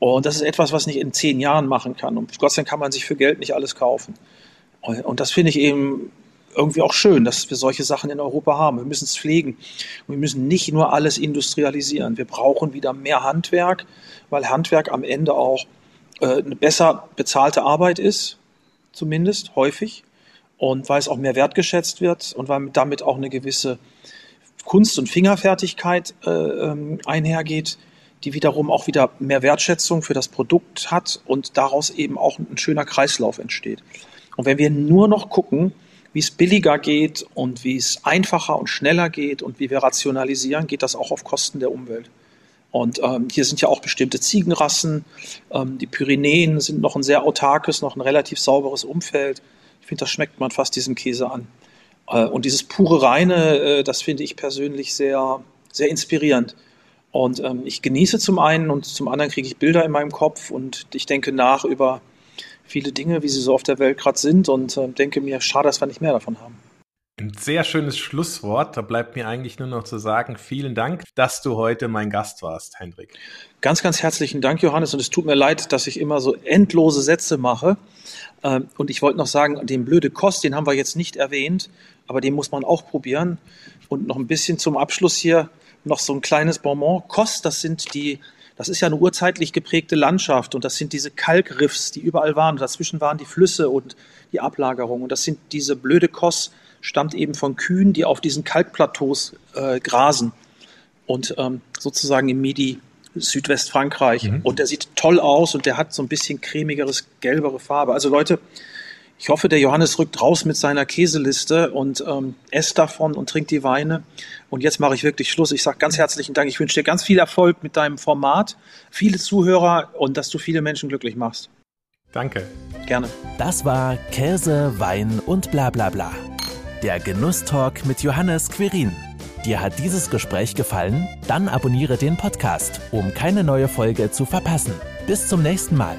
Und das ist etwas, was nicht in zehn Jahren machen kann. Und Gott sei Dank kann man sich für Geld nicht alles kaufen. Und das finde ich eben irgendwie auch schön, dass wir solche Sachen in Europa haben. Wir müssen es pflegen. Und wir müssen nicht nur alles industrialisieren. Wir brauchen wieder mehr Handwerk, weil Handwerk am Ende auch äh, eine besser bezahlte Arbeit ist, zumindest häufig. Und weil es auch mehr wertgeschätzt wird und weil damit auch eine gewisse Kunst- und Fingerfertigkeit äh, ähm, einhergeht, die wiederum auch wieder mehr Wertschätzung für das Produkt hat und daraus eben auch ein schöner Kreislauf entsteht. Und wenn wir nur noch gucken, wie es billiger geht und wie es einfacher und schneller geht und wie wir rationalisieren, geht das auch auf Kosten der Umwelt. Und ähm, hier sind ja auch bestimmte Ziegenrassen. Ähm, die Pyrenäen sind noch ein sehr autarkes, noch ein relativ sauberes Umfeld. Ich finde, das schmeckt man fast diesem Käse an. Äh, und dieses pure Reine, äh, das finde ich persönlich sehr, sehr inspirierend. Und ähm, ich genieße zum einen und zum anderen kriege ich Bilder in meinem Kopf und ich denke nach über viele Dinge, wie sie so auf der Welt gerade sind und äh, denke mir, schade, dass wir nicht mehr davon haben. Ein sehr schönes Schlusswort. Da bleibt mir eigentlich nur noch zu sagen, vielen Dank, dass du heute mein Gast warst, Hendrik. Ganz, ganz herzlichen Dank, Johannes. Und es tut mir leid, dass ich immer so endlose Sätze mache. Ähm, und ich wollte noch sagen, den blöde Kost, den haben wir jetzt nicht erwähnt, aber den muss man auch probieren. Und noch ein bisschen zum Abschluss hier noch so ein kleines Bonbon. Kost, das sind die das ist ja eine urzeitlich geprägte Landschaft und das sind diese Kalkriffs, die überall waren. Und dazwischen waren die Flüsse und die Ablagerung. Und das sind diese blöde Koss, stammt eben von Kühen, die auf diesen Kalkplateaus äh, grasen. Und ähm, sozusagen im Midi Südwestfrankreich. Mhm. Und der sieht toll aus und der hat so ein bisschen cremigeres, gelbere Farbe. Also Leute, ich hoffe, der Johannes rückt raus mit seiner Käseliste und ähm, esst davon und trinkt die Weine. Und jetzt mache ich wirklich Schluss. Ich sage ganz herzlichen Dank. Ich wünsche dir ganz viel Erfolg mit deinem Format, viele Zuhörer und dass du viele Menschen glücklich machst. Danke. Gerne. Das war Käse, Wein und bla bla bla. Der Genusstalk mit Johannes Querin. Dir hat dieses Gespräch gefallen? Dann abonniere den Podcast, um keine neue Folge zu verpassen. Bis zum nächsten Mal.